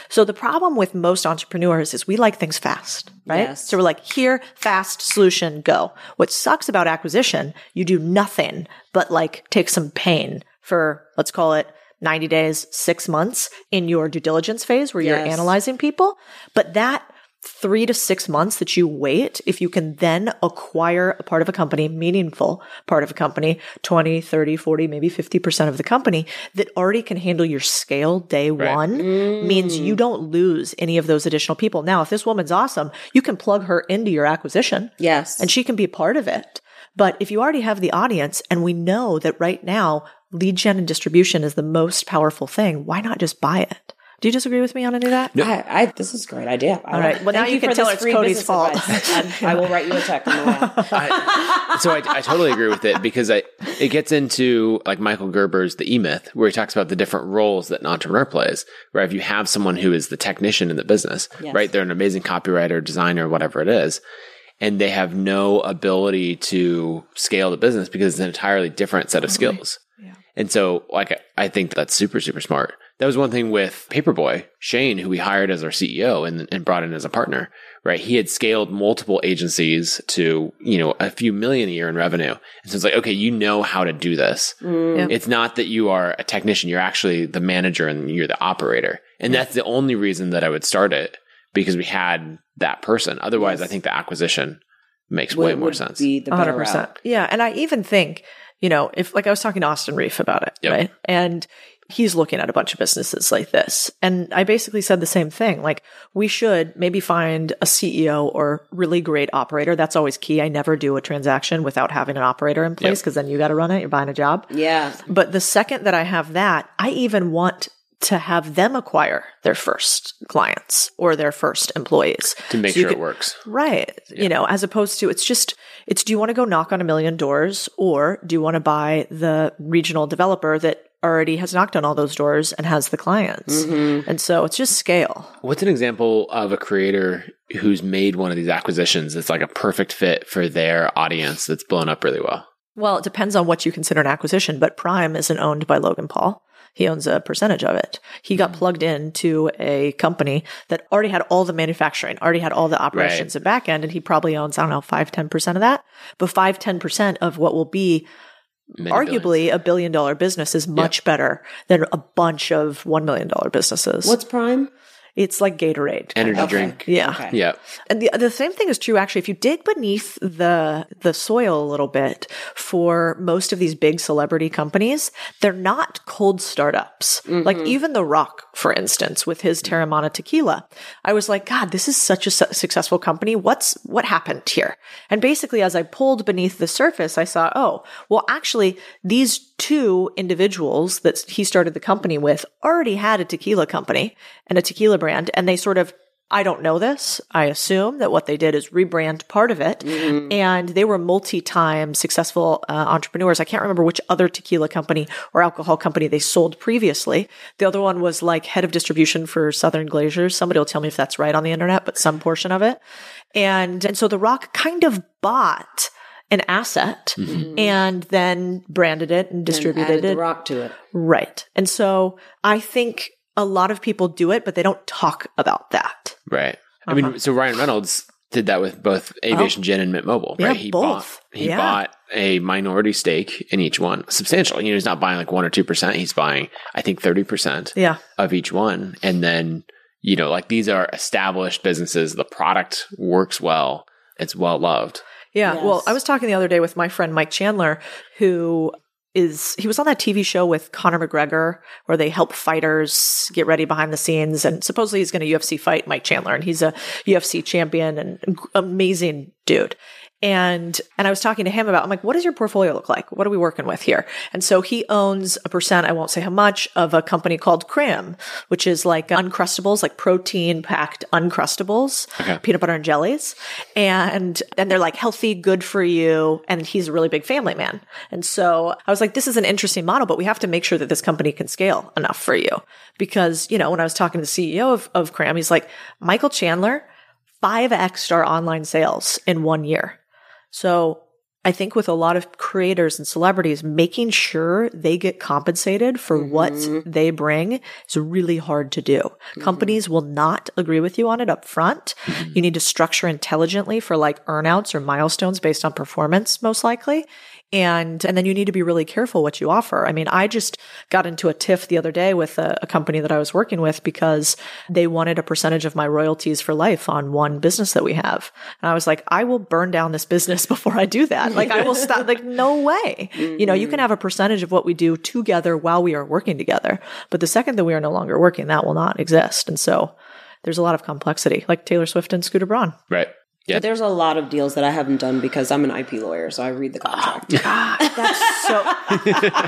So the problem with most entrepreneurs is we like things fast, right? Yes. So we're like, here, fast, solution, go. What sucks about acquisition, you do nothing but like take some pain for, let's call it 90 days, six months in your due diligence phase where you're analyzing people. But that three to six months that you wait, if you can then acquire a part of a company, meaningful part of a company, 20, 30, 40, maybe 50% of the company that already can handle your scale day one means you mm. don't lose any of those additional people. Now, if this woman's awesome, you can plug her into your acquisition Yes. and she can be part of it. But if you already have the audience and we know that right now lead gen and distribution is the most powerful thing, why not just buy it? Do you disagree with me on any of that? I, I, this is a great idea. All right. Well, now you can tell it's Codie's fault. I, I will write you a check on. I, so I, I totally agree with it because I it gets into like Michael Gerber's The E Myth, where he talks about the different roles that an entrepreneur plays. Where if you have someone who is the technician in the business, Yes. right? They're an amazing copywriter, designer, whatever it is, and they have no ability to scale the business because it's an entirely different set of skills. And so, like, I think that's super, super smart. That was one thing with Paperboy, Shane, who we hired as our CEO and, and brought in as a partner, right? He had scaled multiple agencies to, you know, a few million a year in revenue. And so it's like, okay, you know how to do this. Mm. Yeah. It's not that you are a technician. You're actually the manager and you're the operator. And that's the only reason that I would start it because we had that person. Otherwise, I think the acquisition makes way more would sense. Be the better route. 100%. Yeah. And I even think, you know, if like I was talking to Austin Rief about it, Yep. right? And he's looking at a bunch of businesses like this. And I basically said the same thing. Like, we should maybe find a CEO or really great operator. That's always key. I never do a transaction without having an operator in place Yep. because then you got to run it. You're buying a job. Yeah. But the second that I have that, I even want to have them acquire their first clients or their first employees to make So sure can- it works. Right. You know, as opposed to it's just, it's do you want to go knock on a million doors or do you want to buy the regional developer that already has knocked on all those doors and has the clients? Mm-hmm. And so it's just scale. What's an example of a creator who's made one of these acquisitions that's like a perfect fit for their audience that's blown up really well? Well, it depends on what you consider an acquisition, but Prime isn't owned by Logan Paul. He owns a percentage of it. He got mm-hmm. plugged into a company that already had all the manufacturing, already had all the operations and back end, and he probably owns, I don't know, 5 10% of that. But 5 10% of what will be Many arguably billions. a billion dollar business is much better than a bunch of $1 million businesses. What's Prime? It's like Gatorade. energy Okay. drink. Yeah. Okay. Yeah. And the the same thing is true actually if you dig beneath the the soil a little bit for most of these big celebrity companies, they're not cold startups. Like mm-hmm. even The Rock, for instance, with his Teremana tequila. I was like, God, this is such a su- successful company. What's what happened here? And basically as I pulled beneath the surface, I saw, oh, well actually these two individuals that he started the company with already had a tequila company and a tequila brand and they sort of I don't know this. I assume that what they did is rebrand part of it. And they were multi time successful uh, entrepreneurs. I can't remember which other tequila company or alcohol company they sold previously. The other one was like head of distribution for Southern Glazer's. Somebody will tell me if that's right on the internet, but some portion of it. And, and so The Rock kind of bought an asset and then branded it and And distributed added it. the rock to it. Right. And so I think a lot of people do it, but they don't talk about that. Right. I Uh-huh. mean, so Ryan Reynolds did that with both Aviation Gin and Mint Mobile, Yeah, right? he both. bought he Yeah. bought a minority stake in each one, substantial. You know, he's not buying like one or two percent. He's buying, I think, thirty percent Yeah. of each one, and then you know, like these are established businesses. The product works well. It's well loved. Yeah. Well, I was talking the other day with my friend Mike Chandler, who is he was on that TV show with Conor McGregor where they help fighters get ready behind the scenes and supposedly he's going to UFC fight Mike Chandler and he's a UFC champion and amazing dude. And and I was talking to him about I'm like what does your portfolio look like? What are we working with here? And so he owns a percent, I won't say how much, of a company called Cram, which is like uncrustables, like protein packed uncrustables, Okay. peanut butter and jellies. And and they're like healthy, good for you. And he's a really big family man. And so I was like, this is an interesting model, but we have to make sure that this company can scale enough for you. Because, you know, when I was talking to the CEO of, of Cram, he's like, Michael Chandler, 5x our online sales in one year. So I think with a lot of creators and celebrities, making sure they get compensated for what mm-hmm. they bring is really hard to do. Mm-hmm. Companies will not agree with you on it up front. Mm-hmm. You need to structure intelligently for like earnouts or milestones based on performance, most likely. And, and then you need to be really careful what you offer. I mean, I just got into a tiff the other day with a, a company that I was working with because they wanted a percentage of my royalties for life on one business that we have. And I was like, I will burn down this business before I do that. Like I will stop, like no way. You know, you can have a percentage of what we do together while we are working together. But the second that we are no longer working, that will not exist. And so there's a lot of complexity, like Taylor Swift and Scooter Braun. Right. Yeah. But there's a lot of deals that I haven't done because I'm an IP lawyer, so I read the contract. That's so,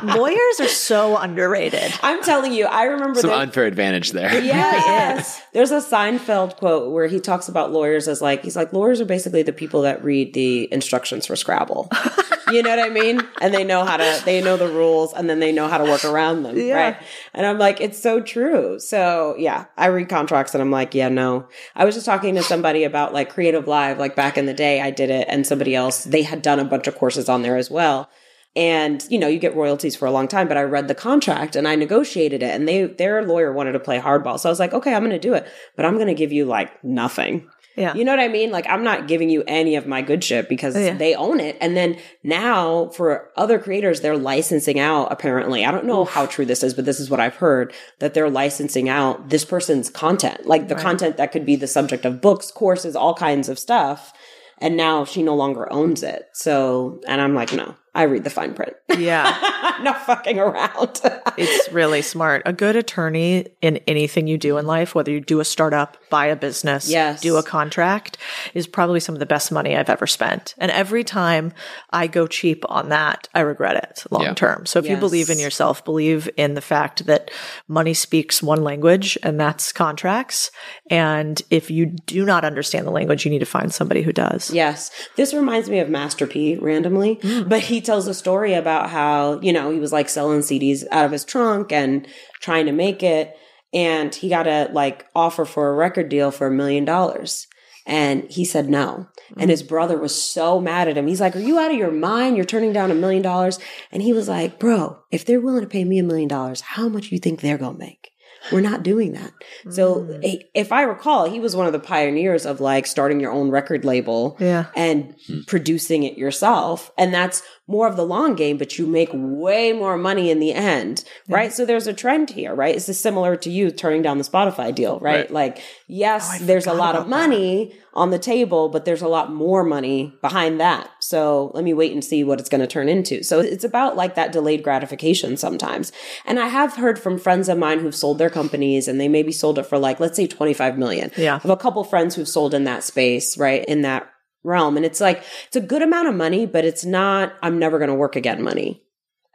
lawyers are so underrated. I'm telling you, I remember Some that- unfair advantage there. Yeah, yes. There's a Seinfeld quote where he talks about lawyers as like, he's like, lawyers are basically the people that read the instructions for Scrabble. you know what I mean? And they know how to, they know the rules and then they know how to work around them. Yeah. Right. And I'm like, it's so true. So yeah, I read contracts and I'm like, yeah, no. I was just talking to somebody about like Creative Live, like back in the day, I did it and somebody else, they had done a bunch of courses on there as well. And you know you get royalties for a long time but i read the contract and i negotiated it and they their lawyer wanted to play hardball. So i was like okay i'm going to do it but i'm going to give you like nothing Yeah. you know what i mean? Like i'm not giving you any of my good shit because oh, Yeah. they own it. And then now for other creators they're licensing out apparently. I don't know how true this is but this is what i've heard that they're licensing out this person's content. Like the content that could be the subject of books courses all kinds of stuff. And now she no longer owns it. So and i'm like no i read the fine print Yeah. I'm not fucking around. It's really smart. A good attorney in anything you do in life, whether you do a startup, buy a business, Yes. do a contract, is probably some of the best money I've ever spent. And every time I go cheap on that, I regret it long Yeah. term. So if you believe in yourself, believe in the fact that money speaks one language and that's contracts. And if you do not understand the language, you need to find somebody who does. yes. This reminds me of Master P randomly, mm. but he tells a story about how, you know, he was like selling CDs out of his trunk and trying to make it. And he got a like offer for a record deal for a million dollars. And he said no. And his brother was so mad at him. He's like, Are you out of your mind? You're turning down a million dollars. And he was like, Bro, if they're willing to pay me a million dollars, how much do you think they're going to make? We're not doing that. So eh, if I recall, he was one of the pioneers of like starting your own record label Yeah. and producing it yourself. And that's more of the long game, but you make way more money in the end, right? So there's a trend here, right? This is similar to you turning down the Spotify deal, right? Right. Like, yes, there's a lot of money on the table, but there's a lot more money behind that. So let me wait and see what it's going to turn into. So it's about like that delayed gratification sometimes. And I have heard from friends of mine who've sold their companies and they maybe sold it for like, let's say 25 million. Yeah. I have a couple friends who've sold in that space, right? In that realm. And it's like, it's a good amount of money, but it's not, I'm never going to work again money.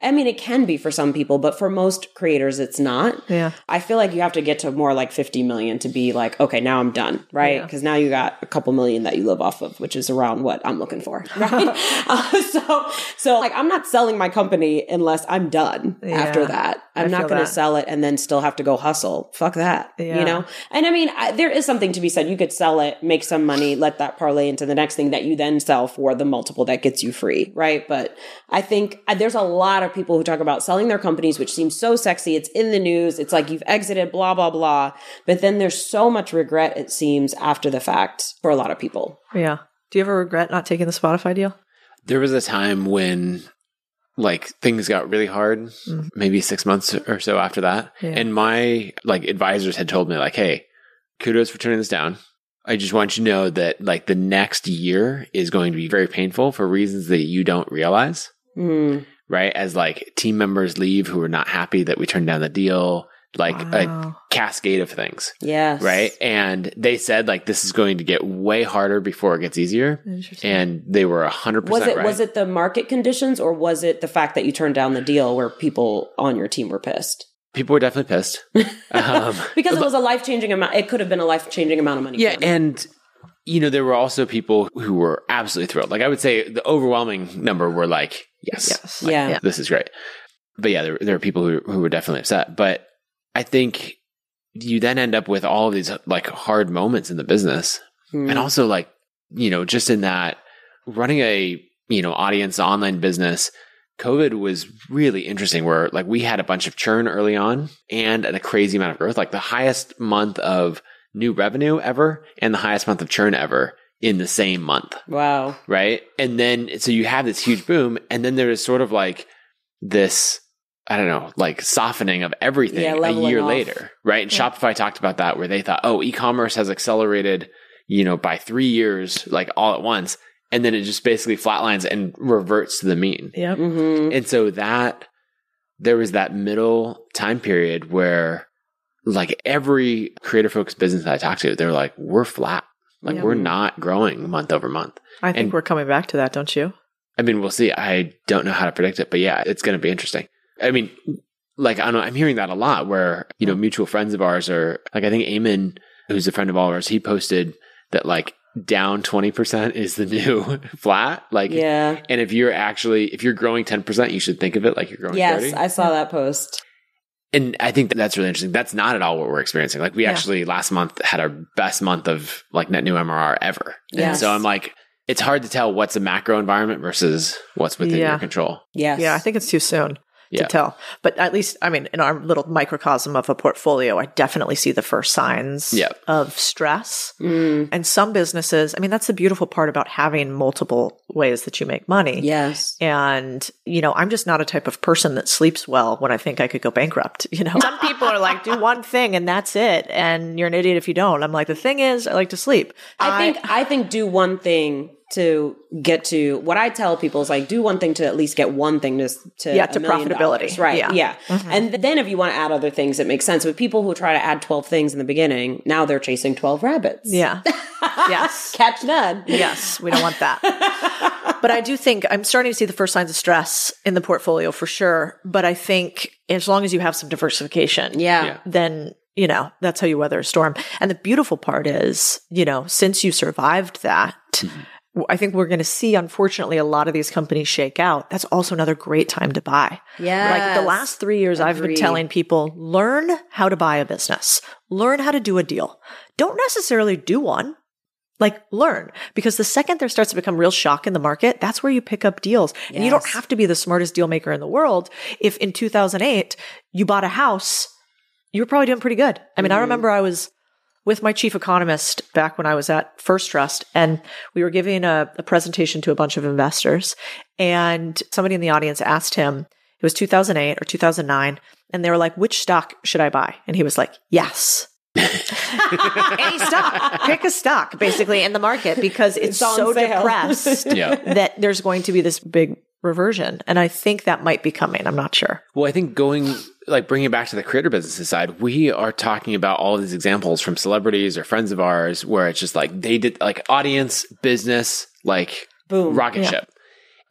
I mean, it can be for some people, but for most creators, it's not. Yeah. I feel like you have to get to more like 50 million to be like, okay, now I'm done, right? Yeah. Because now you got a couple million that you live off of, which is around what I'm looking for, right? uh, so, so like, I'm not selling my company unless I'm done after that. I I'm not going to sell it and then still have to go hustle. Fuck that, Yeah. you know? And I mean, I, there is something to be said. You could sell it, make some money, let that parlay into the next thing that you then sell for the multiple that gets you free, right? But I think uh, there's a lot of people who talk about selling their companies, which seems so sexy. It's in the news. It's like you've exited, blah, blah, blah. But then there's so much regret, it seems, after the fact for a lot of people. Yeah. Do you ever regret not taking the Spotify deal? There was a time when like things got really hard, maybe six months or so after that. Yeah. And my like advisors had told me like, Hey, kudos for turning this down. I just want you to know that like the next year is going to be very painful for reasons that you don't realize. Mm. Right. As like team members leave who are not happy that we turned down the deal, like a cascade of things. Yes. Right. And they said like this is going to get way harder before it gets easier. Interesting. And they were a hundred Was it right. was it the market conditions or was it the fact that you turned down the deal where people on your team were pissed? People were definitely pissed. Um, Because it was a life changing amount. It could have been a life changing amount of money. yeah, and you know there were also people who were absolutely thrilled. Like I would say, the overwhelming number were like, "Yes, Yes. like, Yeah. this is great." But yeah, there, there are people who who were definitely upset. But I think you then end up with all of these like hard moments in the business, Hmm. and also like you know just in that running a, you know, audience online business, COVID was really interesting where like we had a bunch of churn early on and a crazy amount of growth, like the highest month of new revenue ever and the highest month of churn ever in the same month. Wow. Right. And then, so you have this huge boom and then there is sort of like this, I don't know, like softening of everything Yeah, a year off. later. Right. And Shopify talked about that where they thought, oh, e-commerce has accelerated, you know, by three years, like all at once. And then it just basically flatlines and reverts to the mean. Yep. Mm-hmm. And so that there was that middle time period where like every creator focused business that I talked to, they're like, we're flat. Like Yeah. we're not growing month over month. I think And- we're coming back to that, don't you? I mean, we'll see. I don't know how to predict it, but yeah, it's going to be interesting. I mean, like I know I'm hearing that a lot where, you know, mm-hmm. mutual friends of ours are like, I think Eamon, who's a friend of all ours, he posted that like down 20% is the new flat. Like, Yeah. and if you're actually, if you're growing 10%, you should think of it like you're growing Yes, 30. I saw that post. And I think that that's really interesting. That's not at all what we're experiencing. Like we Yeah. actually last month had our best month of like net new MRR ever. And so I'm like, it's hard to tell what's a macro environment versus what's within Yeah. your control. Yes. Yeah, I think it's too soon Yeah. to tell. But at least, I mean, in our little microcosm of a portfolio, I definitely see the first signs Yep. of stress. Mm, And some businesses, I mean, that's the beautiful part about having multiple ways that you make money. yes. And, you know, I'm just not a type of person that sleeps well when I think I could go bankrupt. You know, some people are like, do one thing and that's it. And you're an idiot if you don't. I'm like, the thing is, I like to sleep. I think I think do one thing to get to what I tell people is like do one thing to at least get one thing to to Yeah, to profitability. dollars, right? Yeah. Yeah, mm-hmm. and then if you want to add other things, it makes sense. But people who try to add twelve things in the beginning, now they're chasing twelve rabbits. Yeah. yes. catch none. Yes, we don't want that. but I do think I'm starting to see the first signs of stress in the portfolio for sure. But I think as long as you have some diversification, Yeah. Yeah. then you know that's how you weather a storm. And the beautiful part is, you know, since you survived that. Mm-hmm. I think we're going to see, unfortunately, a lot of these companies shake out. That's also another great time to buy. Yeah. Like the last three years, I've been telling people learn how to buy a business, learn how to do a deal. Don't necessarily do one. Like learn because the second there starts to become real shock in the market, that's where you pick up deals. And you don't have to be the smartest deal maker in the world. If in 2008 you bought a house, you were probably doing pretty good. I mean, I mm-hmm. remember I was with my chief economist back when I was at First Trust, and we were giving a, a presentation to a bunch of investors. And somebody in the audience asked him, it was 2008 or 2009, and they were like, which stock should I buy? And he was like, yes. Any stock, pick a stock basically in the market because it's, It's so sale. depressed Yeah. that there's going to be this big reversion. And I think that might be coming. I'm not sure. Well, I think going like bringing it back to the creator businesses side, we are talking about all these examples from celebrities or friends of ours where it's just like they did like audience, business, like Boom. rocket Yeah. ship.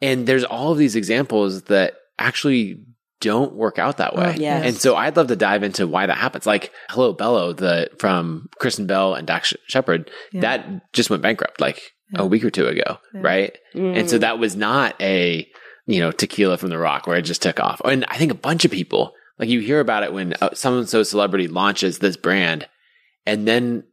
And there's all of these examples that actually don't work out that way. Yes. And so I'd love to dive into why that happens. Like Hello Bello, the from Kristen Bell and Dax Shepard, that just went bankrupt like a week or two ago, right? And so mm. that was not a you know tequila from the rock where it just took off. And I think a bunch of people like you hear about it when uh, someone so celebrity launches this brand, and then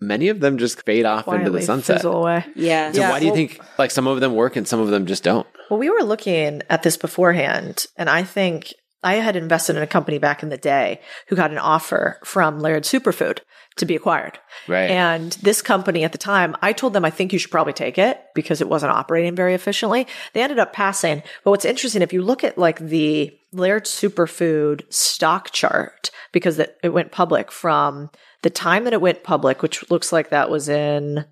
many of them just fade off into the sunset. fizzle away. Yeah. So Yeah, why do you well- think like some of them work and some of them just don't? Well, we were looking at this beforehand, and I think I had invested in a company back in the day who got an offer from Laird Superfood to be acquired. Right. And this company at the time, I told them I think you should probably take it because it wasn't operating very efficiently. They ended up passing. But what's interesting, if you look at like the Laird Superfood stock chart, because it, it went public from the time that it went public, which looks like that was in,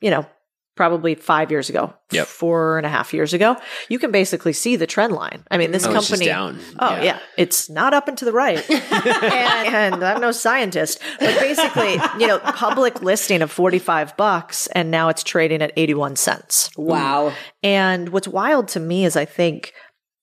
you know, probably five years ago, Yep. four and a half years ago, you can basically see the trend line. I mean, this Oh, it's just company, down. oh Yeah. yeah. it's not up and to the right. and, and I'm no scientist, but basically, you know, public listing of 45 bucks and now it's trading at 81 cents. Wow. And what's wild to me is I think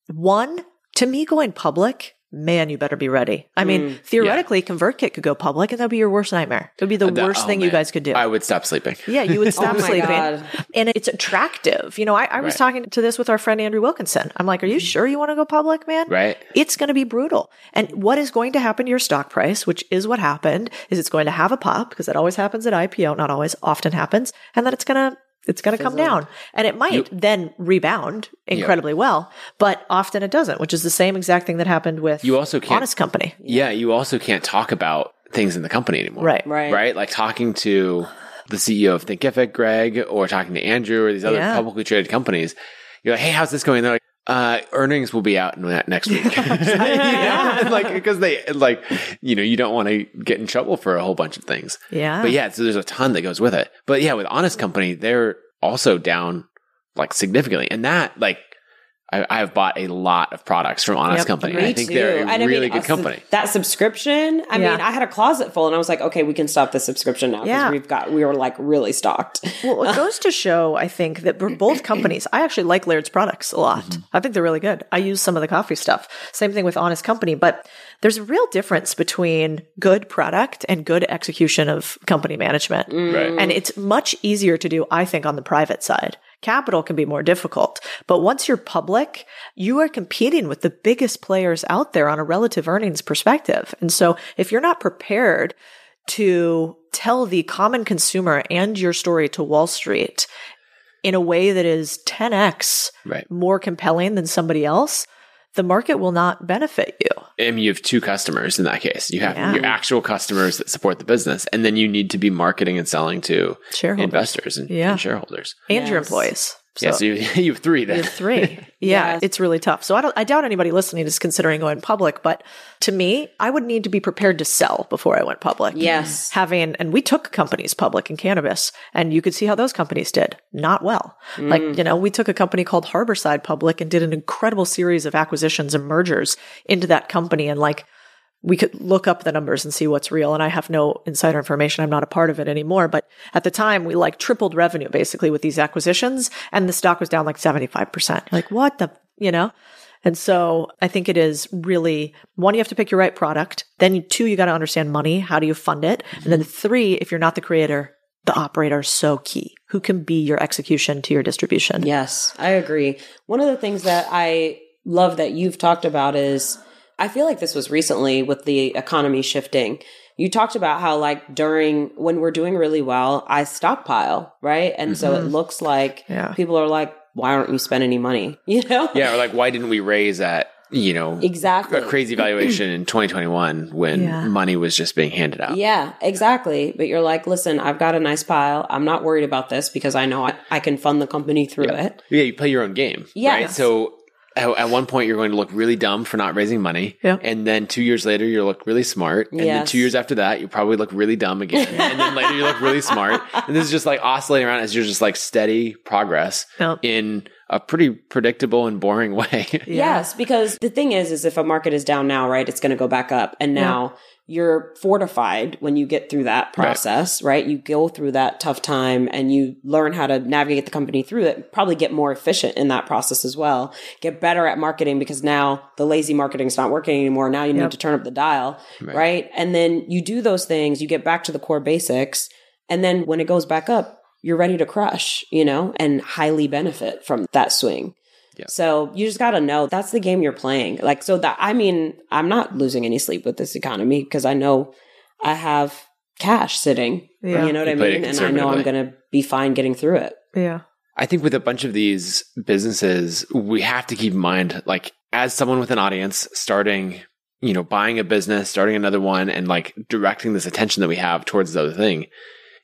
one, to me going public, man, you better be ready. I mean, mm, theoretically, ConvertKit could go public and that'd be your worst nightmare. It would be the uh, That- worst oh, thing you guys could do. I would stop sleeping. Yeah, you would stop Oh sleeping. God. And it's attractive. You know, I, I was Right. talking to this with our friend Andrew Wilkinson. I'm like, are you mm-hmm. sure you want to go public, man? Right. It's going to be brutal. And what is going to happen to your stock price, which is what happened, is it's going to have a pop because that always happens at IPO, not always, often happens. And then it's going to, it's going to come down and it might then rebound incredibly well, but often it doesn't, which is the same exact thing that happened with You also can't- Honest Company. Yeah, you also can't talk about things in the company anymore. Right. Right. Right? Like talking to the CEO of Thinkific, Greg, or talking to Andrew or these other Yeah. publicly traded companies. You're like, hey, how's this going? They're like, uh, earnings will be out in that next week. yeah. Like, because they, like, you know, you don't want to get in trouble for a whole bunch of things. Yeah. But yeah, so there's a ton that goes with it. But yeah, with Honest Company, they're also down like significantly. And that, like, I, I have bought a lot of products from Honest Yep, Company. Me I think too. they're a And I mean, really good company. That subscription, I Yeah. mean, I had a closet full and I was like, okay, we can stop the subscription now because Yeah. we've got, we were like really stocked. Well, it goes to show, I think, that both companies, I actually like Laird's products a lot. Mm-hmm. I think they're really good. I use some of the coffee stuff. Same thing with Honest Company, but there's a real difference between good product and good execution of company management. Right. Mm. And it's much easier to do, I think, on the private side. Capital can be more difficult, but once you're public, you are competing with the biggest players out there on a relative earnings perspective. And so if you're not prepared to tell the common consumer and your story to Wall Street in a way that is 10x Right. more compelling than somebody else, the market will not benefit you. and you have two customers in that case. You have Yeah. your actual customers that support the business, and then you need to be marketing and selling to Shareholders. investors and, Yeah. and shareholders. and your Yes. Employees. yeah, so you, you have three you have three. Yeah, Yes. it's really tough. So I don't. I doubt anybody listening is considering going public. But to me, I would need to be prepared to sell before I went public. Yes. having and we took companies public in cannabis, and you could see how those companies did not well. Mm. Like you know, we took a company called Harborside public and did an incredible series of acquisitions and mergers into that company, and like we could look up the numbers and see what's real. And I have no insider information. I'm not a part of it anymore. But at the time, we like tripled revenue basically with these acquisitions and the stock was down like 75%. Like what the, you know? And so I think it is really one, you have to pick your right product. Then two, you got to understand money. How do you fund it? And then mm-hmm. three, if you're not the creator, the operator is so key. Who can be your execution to your distribution? Yes, I agree. One of the things that I love that you've talked about is I feel like this was recently with the economy shifting. You talked about how like during when we're doing really well, I stockpile, right? And so it mm-hmm. looks like Yeah. people are like, why aren't you spending any money? You know? yeah, or like, why didn't we raise at you know Exactly. a crazy valuation in 2021 when Yeah. money was just being handed out? Yeah, exactly. But you're like, listen, I've got a nice pile. I'm not worried about this because I know I, I can fund the company through it. Yeah, you play your own game. Right. So at, at one point, you're going to look really dumb for not raising money. Yeah. And then two years later, you'll look really smart. And then two years after that, you probably look really dumb again. and then later, you look really smart. And this is just like oscillating around as you're just like steady progress Yep. in a pretty predictable and boring way. Yes, because the thing is, is if a market is down now, right, it's going to go back up. And now you're fortified when you get through that process, right. You go through that tough time and you learn how to navigate the company through it, probably get more efficient in that process as well. Get better at marketing because now the lazy marketing's not working anymore. Now you need to turn up the dial, right. And then you do those things, you get back to the core basics. And then when it goes back up, you're ready to crush, you know, and highly benefit from that swing. So you just got to know that's the game you're playing. Like, so that, I mean, I'm not losing any sleep with this economy because I know I have cash sitting. Yeah. You know what You I mean? And I know I'm going to be fine getting through it. Yeah. I think with a bunch of these businesses, we have to keep in mind, like, as someone with an audience starting, you know, buying a business, starting another one, and like directing this attention that we have towards the other thing,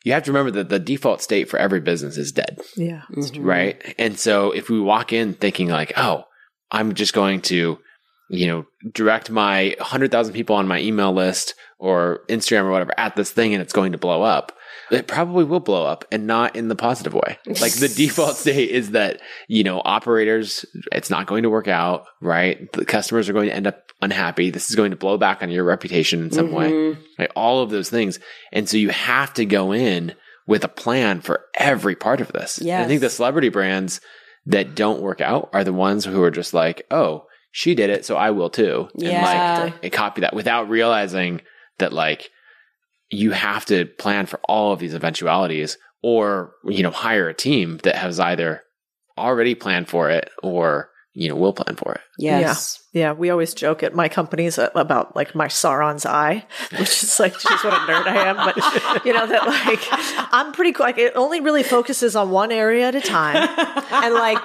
you have to remember that the default state for every business is dead, Yeah. Mm-hmm. right? And so if we walk in thinking, like, oh, I'm just going to, you know, direct my 100,000 people on my email list or Instagram or whatever at this thing and it's going to blow up. It probably will blow up and not in the positive way. Like the default state is that, you know, operators, it's not going to work out, right? The customers are going to end up unhappy. This is going to blow back on your reputation in some way, mm-hmm. right? All of those things. And so you have to go in with a plan for every part of this. And I think the celebrity brands that don't work out are the ones who are just like, oh, she did it, so I will too. Yeah. And like and copy that without realizing that like you have to plan for all of these eventualities or, you know, hire a team that has either already planned for it or, you know, we'll plan for it. Yes. Yeah, we always joke at my companies about like my Sauron's eye, which is like just what a nerd I am. But you know that like I'm pretty cool. Like it only really focuses on one area at a time, and like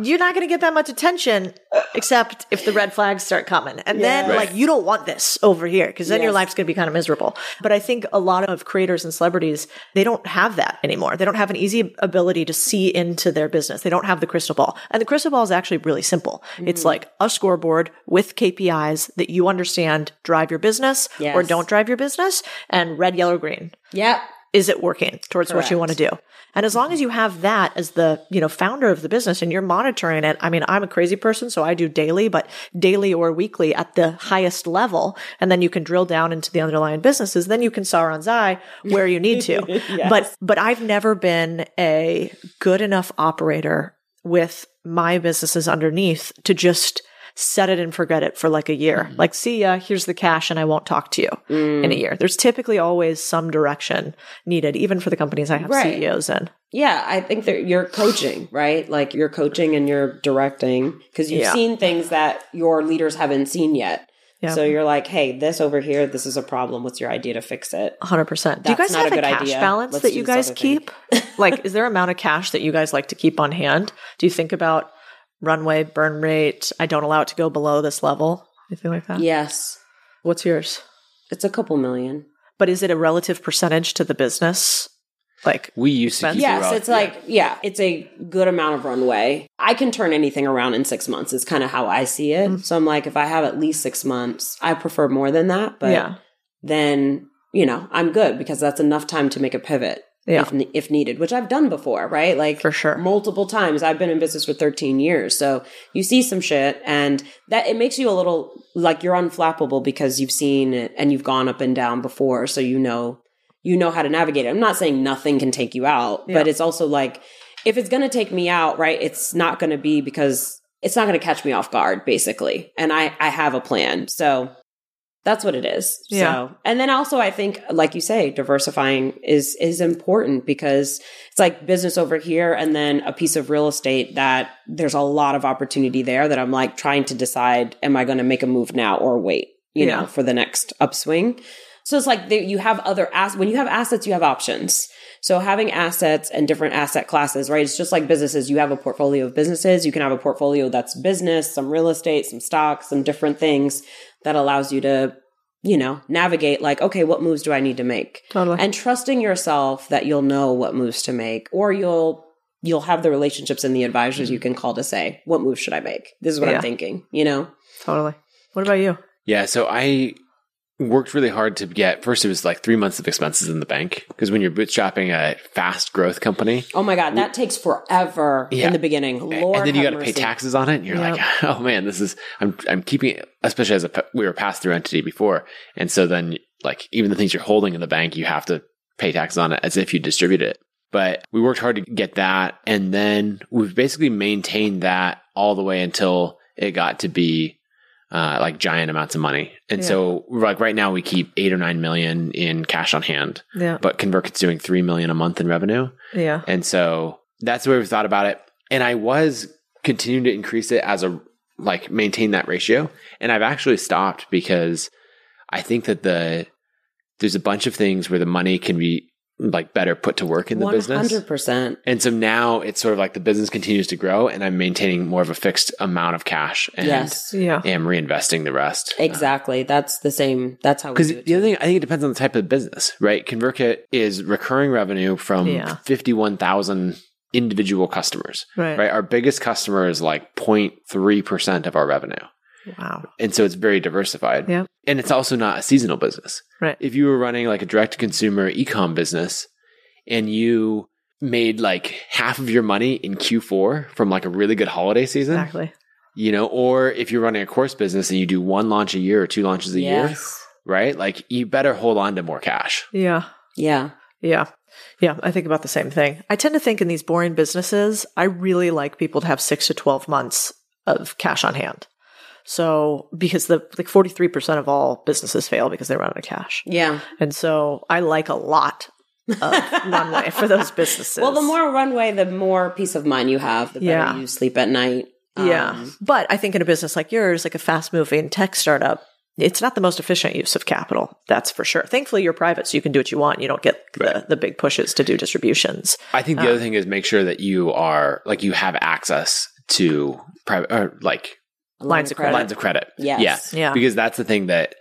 you're not going to get that much attention except if the red flags start coming, and then Right. like you don't want this over here because then your life's going to be kind of miserable. But I think a lot of creators and celebrities they don't have that anymore. They don't have an easy ability to see into their business. They don't have the crystal ball, and the crystal ball is actually really simple. It's mm. like a scoreboard with KPIs that you understand drive your business or don't drive your business, and red, yellow, green. Yep. Is it working towards what you want to do? And as long as you have that as the, you know, founder of the business and you're monitoring it, I mean, I'm a crazy person, so I do daily, but daily or weekly at the highest level. And then you can drill down into the underlying businesses. Then you can Sauron's eye where you need to. But, but I've never been a good enough operator with my businesses underneath to just set it and forget it for like a year. Mm-hmm. Like, see ya, here's the cash and I won't talk to you in a mm. year. There's typically always some direction needed, even for the companies I have Right. CEOs in. Yeah, I think that you're coaching, right? Like you're coaching and you're directing because you've Yeah. seen things that your leaders haven't seen yet. Yeah. So you're like, hey, this over here, this is a problem. What's your idea to fix it? 100%. Do you guys not have a a, good cash idea. balance Let's that you guys keep? like, is there amount of cash that you guys like to keep on hand? Do you think about runway, burn rate? I don't allow it to go below this level. Anything like that? Yes, What's yours? it's a couple million. But is it a relative percentage to the business? Like, We used to keep it Yes, rel- it's like, yeah, it's a good amount of runway. I can turn anything around in six months, is kind of how I see it. Mm-hmm. So I'm like, if I have at least six months, I prefer more than that. But yeah. then, you know, I'm good because that's enough time to make a pivot. Yeah. If, if needed, which I've done before, right? Like For sure. multiple times. I've been in business for 13 years. So you see some shit and that it makes you a little like you're unflappable because you've seen it and you've gone up and down before. So you know, you know how to navigate it. I'm not saying nothing can take you out, but it's also like if it's going to take me out, right? It's not going to be because it's not going to catch me off guard basically. And I, I have a plan. So that's what it is. Yeah. So, and then also I think, like you say, diversifying is, is important because it's like business over here and then a piece of real estate that there's a lot of opportunity there that I'm like trying to decide, am I going to make a move now or wait, you Yeah. know, for the next upswing? So it's like there, you have other ass when you have assets, you have options. So having assets and different asset classes, right? It's just like businesses. You have a portfolio of businesses. You can have a portfolio that's business, some real estate, some stocks, some different things that allows you to, you know, navigate like, okay, what moves do I need to make? Totally. And trusting yourself that you'll know what moves to make or you'll you'll have the relationships and the advisors you mm-hmm. can call to say, what moves should I make? This is what Yeah. I'm thinking, you know? Totally. What about you? Yeah, so I worked really hard to get first it was like three months of expenses in the bank because when you're bootstrapping a fast growth company Oh my God, that takes forever Yeah. in the beginning. Lord and then you got to pay taxes on it and you're Yep. like oh man this is i'm i'm keeping especially as a we were a pass through entity before and so then like even the things you're holding in the bank you have to pay taxes on it as if you distribute it but we worked hard to get that and then we've basically maintained that all the way until it got to be uh, like giant amounts of money and Yeah. so like right now we keep eight or nine million in cash on hand Yeah. but convert's doing three million a month in revenue Yeah. and so that's the way we thought about it. And I was continuing to increase it as a like maintain that ratio. And I've actually stopped because I think that the there's a bunch of things where the money can be like better put to work in the business. 100%. And so now it's sort of like the business continues to grow and I'm maintaining more of a fixed amount of cash and Yes. Yeah. am reinvesting the rest. Exactly. That's the same. That's how we Because do it. the other thing, I think it depends on the type of business, right? ConvertKit is recurring revenue from Yeah. 51,000 individual customers, Right. right? Our biggest customer is like 0.3% of our revenue. Wow. And so it's very diversified. Yep. And it's also not a seasonal business. Right. If you were running like a direct to consumer ecom business and you made like half of your money in Q4 from like a really good holiday season, Exactly. you know, or if you're running a course business and you do one launch a year or two launches a year, right? Like you better hold on to more cash. Yeah. Yeah. Yeah. Yeah. I think about the same thing. I tend to think in these boring businesses, I really like people to have six to 12 months of cash on hand. So, because the like 43% of all businesses fail because they run out of cash. Yeah. And so I like a lot of runway for those businesses. Well, the more runway, the more peace of mind you have, the better Yeah. you sleep at night. Yeah. Um, but I think in a business like yours, like a fast moving tech startup, it's not the most efficient use of capital. That's for sure. Thankfully, you're private, so you can do what you want. You don't get the, the big pushes to do distributions. I think the other thing is make sure that you are like you have access to private or like a line Lines of credit. lines of credit. Yes. Yeah. Yeah. Because that's the thing that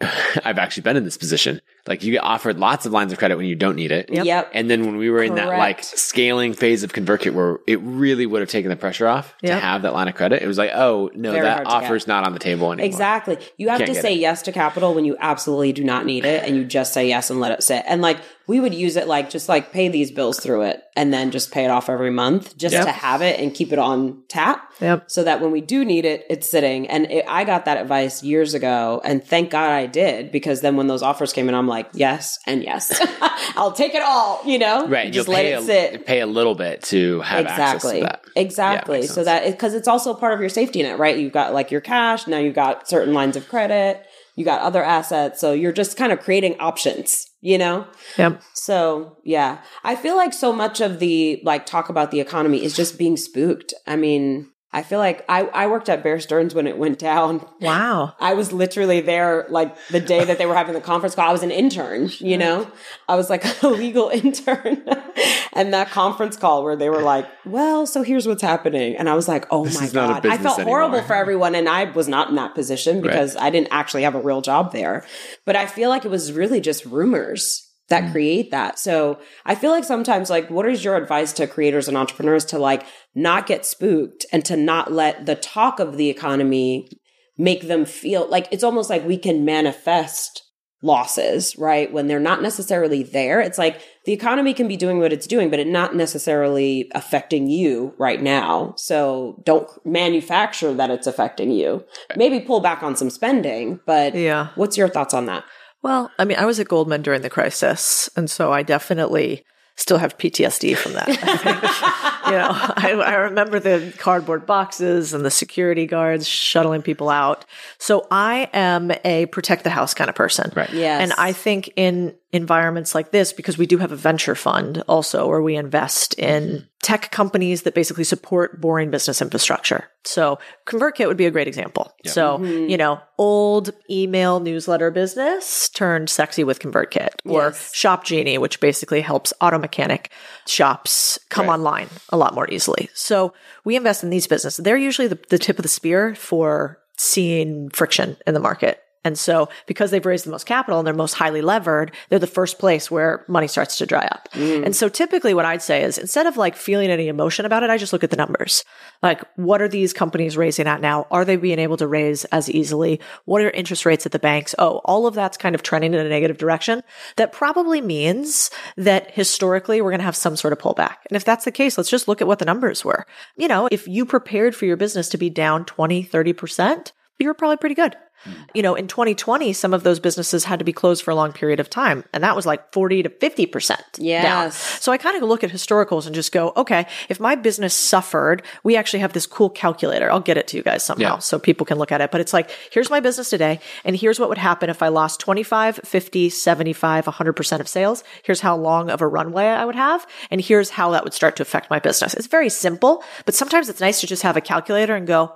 I've actually been in this position. Like you get offered lots of lines of credit when you don't need it. Yep. And then when we were in that like scaling phase of ConvertKit where it really would have taken the pressure off to have that line of credit, it was like, oh no, Very that hard to offer's not on the table anymore. Exactly. You have Can't to say it. yes to capital when you absolutely do not need it and you just say yes and let it sit. And like we would use it like just like pay these bills through it and then just pay it off every month just Yep. to have it and keep it on tap. Yep. So that when we do need it, it's sitting. And it, I got that advice years ago and thank God I did because then when those offers came in, I'm like, yes and yes. I'll take it all, you know? Right. Just You'll let pay it a, sit. pay a little bit to have access exactly to that. exactly Yeah, so sense. that because it's also part of your safety net right you've got like your cash now you've got certain lines of credit you got other assets so you're just kind of creating options you know Yep. so yeah i feel like so much of the like talk about the economy is just being spooked i mean i feel like i, I worked at bear stearns when it went down Wow. I was literally there like the day that they were having the conference call. I was an intern, you know? I was like a legal intern. and that conference call where they were like, well, so here's what's happening. And I was like, oh This my is not a God. I business felt horrible for everyone. And I was not in that position because I didn't actually have a real job there. But I feel like it was really just rumors that Mm. create that. So I feel like sometimes like what is your advice to creators and entrepreneurs to like not get spooked and to not let the talk of the economy make them feel like it's almost like we can manifest losses, right? When they're not necessarily there. It's like the economy can be doing what it's doing, but it not necessarily affecting you right now. So don't manufacture that it's affecting you. Maybe pull back on some spending, but Yeah. what's your thoughts on that? Well, I mean, I was at Goldman during the crisis, and so I definitely still have PTSD from that. You know, I, I remember the cardboard boxes and the security guards shuttling people out. So I am a protect the house kind of person. Right. Yes. And I think in environments like this, because we do have a venture fund also where we invest in tech companies that basically support boring business infrastructure. So ConvertKit would be a great example. So, mm-hmm. you know, old email newsletter business turned sexy with ConvertKit or Yes. Shop Genie, which basically helps auto mechanic shops come Right. online a lot more easily. So we invest in these businesses. They're usually the, the tip of the spear for seeing friction in the market. And so because they've raised the most capital and they're most highly levered, they're the first place where money starts to dry up. Mm. And so typically what I'd say is instead of like feeling any emotion about it, I just look at the numbers. Like what are these companies raising at now? Are they being able to raise as easily? What are interest rates at the banks? Oh, all of that's kind of trending in a negative direction. That probably means that historically we're going to have some sort of pullback. And if that's the case, let's just look at what the numbers were. You know, if you prepared for your business to be down 20, 30%, you were probably pretty good. Mm. You know, in 2020, some of those businesses had to be closed for a long period of time, and that was like 40 to 50% down. So I kind of look at historicals and just go, okay, if my business suffered, we actually have this cool calculator. I'll get it to you guys somehow Yeah. so people can look at it. But it's like, here's my business today, and here's what would happen if I lost 25, 50, 75, 100% of sales. Here's how long of a runway I would have, and here's how that would start to affect my business. It's very simple, but sometimes it's nice to just have a calculator and go,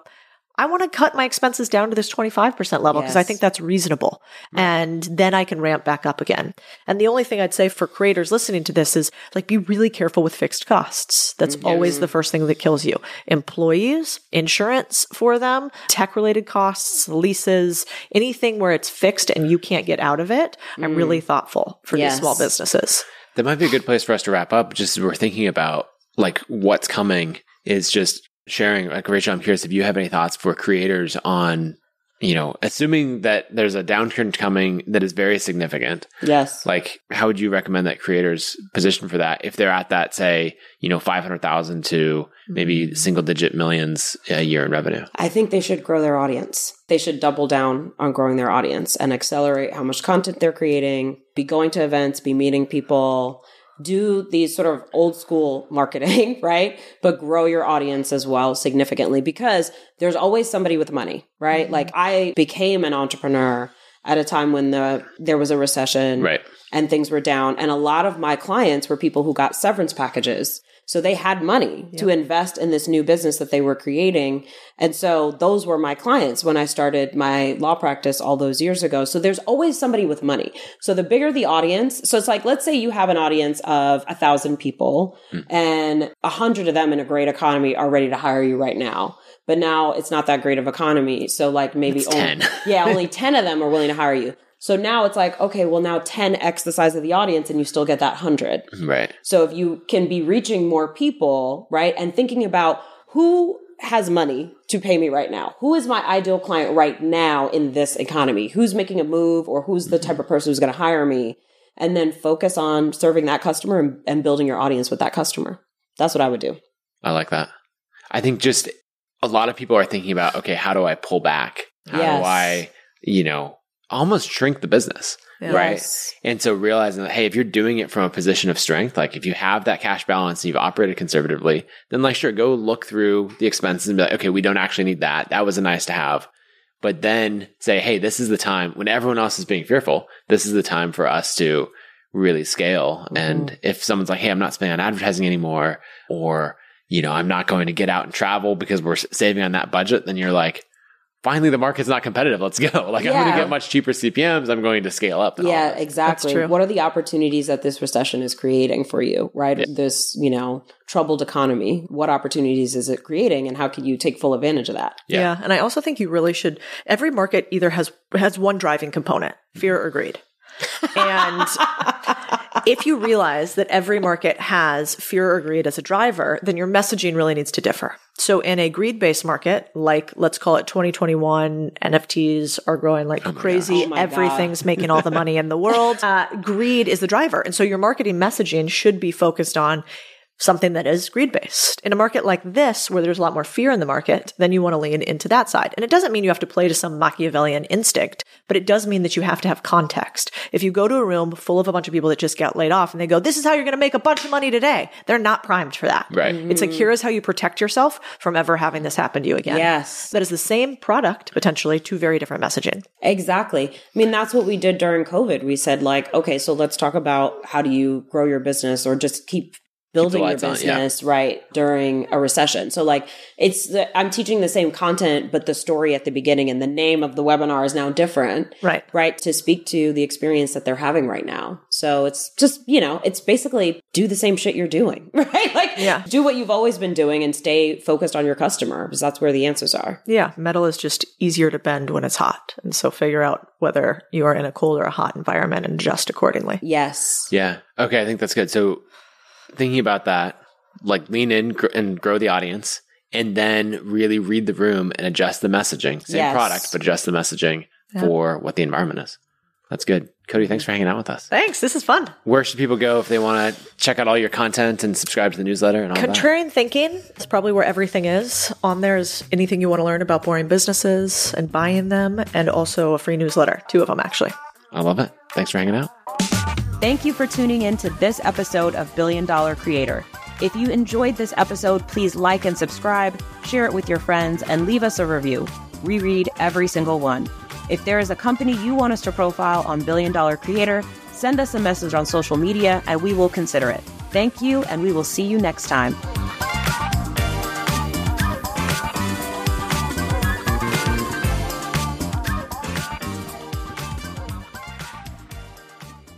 I want to cut my expenses down to this 25% level because I think that's reasonable. And then I can ramp back up again. And the only thing I'd say for creators listening to this is like, be really careful with fixed costs. That's mm, always the first thing that kills you. Employees, insurance for them, tech related costs, leases, anything where it's fixed and you can't get out of it. I'm mm. really thoughtful for Yes. these small businesses. That might be a good place for us to wrap up. Just as we're thinking about like what's coming is just sharing. Like Rachel, I'm curious if you have any thoughts for creators on, you know, assuming that there's a downturn coming that is very significant. Yes. Like, how would you recommend that creators position for that if they're at that, say, you know, five hundred thousand to maybe mm-hmm. single digit millions a year in revenue? I think they should grow their audience. They should double down on growing their audience and accelerate how much content they're creating, be going to events, be meeting people, do these sort of old school marketing, right? But grow your audience as well significantly because there's always somebody with money, right? Mm-hmm. Like I became an entrepreneur at a time when the there was a recession. Right. and things were down. And a lot of my clients were people who got severance packages. So they had money to invest in this new business that they were creating. And so those were my clients when I started my law practice all those years ago. So there's always somebody with money. So the bigger the audience, so it's like, let's say you have an audience of a thousand people hmm. and a hundred of them in a great economy are ready to hire you right now. But now it's not that great of economy. So like maybe It's only, 10. yeah, only 10 of them are willing to hire you. So now it's like, okay, well now 10x the size of the audience and you still get that 100. Right. So if you can be reaching more people, right? And thinking about who has money to pay me right now? Who is my ideal client right now in this economy? Who's making a move or who's the type of person who's going to hire me? And then focus on serving that customer and, and building your audience with that customer. That's what I would do. I like that. I think just a lot of people are thinking about, okay, how do I pull back? How Yes. do I, you know, almost shrink the business? Yeah. Right. And so realizing that, hey, if you're doing it from a position of strength, like if you have that cash balance and you've operated conservatively, then like, sure, go look through the expenses and be like, okay, we don't actually need that. That was a nice to have. But then say, hey, this is the time when everyone else is being fearful. This is the time for us to really scale. Mm-hmm. And if someone's like, hey, I'm not spending on advertising anymore, or, you know, I'm not going to get out and travel because we're saving on that budget, then you're like, finally the market's not competitive. Let's go. Like I'm going to get much cheaper CPMs. I'm going to scale up. and Yeah, this. exactly. true. What are the opportunities that this recession is creating for you, right? This, you know, troubled economy. What opportunities is it creating and how can you take full advantage of that? Yeah. Yeah. And I also think you really should every market either has has one driving component, fear or greed. And if you realize that every market has fear or greed as a driver, then your messaging really needs to differ. So in a greed based market, like let's call it 2021, NFTs are growing like crazy. Oh Everything's making all the money in the world. Uh, greed is the driver. And so your marketing messaging should be focused on something that is greed based. In a market like this, where there's a lot more fear in the market, then you want to lean into that side. And it doesn't mean you have to play to some Machiavellian instinct, but it does mean that you have to have context. If you go to a room full of a bunch of people that just got laid off and they go, this is how you're going to make a bunch of money today, they're not primed for that. Right. It's like, here is how you protect yourself from ever having this happen to you again. Yes. That is the same product, potentially two very different messaging. Exactly. I mean, that's what we did during COVID. We said like, okay, so let's talk about how do you grow your business or just keep building your lights on, yeah. business right during a recession. So like it's the, I'm teaching the same content but the story at the beginning and the name of the webinar is now different. Right. Right to speak to the experience that they're having right now. So it's just, you know, it's basically do the same shit you're doing, right? Like Yeah. do what you've always been doing and stay focused on your customer because that's where the answers are. Yeah. Metal is just easier to bend when it's hot. And so figure out whether you are in a cold or a hot environment and adjust accordingly. Yes. Yeah. Okay. I think that's good. So thinking about that, like lean in gr- and grow the audience and then really read the room and adjust the messaging. Same Yes. product, but adjust the messaging for what the environment is. That's good. Codie, thanks for hanging out with us. Thanks. This is fun. Where should people go if they want to check out all your content and subscribe to the newsletter and all that? Contrarian thinking is probably where everything is. On there is anything you want to learn about boring businesses and buying them, and also a free newsletter. Two of them, actually. I love it. Thanks for hanging out. Thank you for tuning in to this episode of Billion Dollar Creator. If you enjoyed this episode, please like and subscribe, share it with your friends, and leave us a review. We read every single one. If there is a company you want us to profile on Billion Dollar Creator, send us a message on social media and we will consider it. Thank you, and we will see you next time.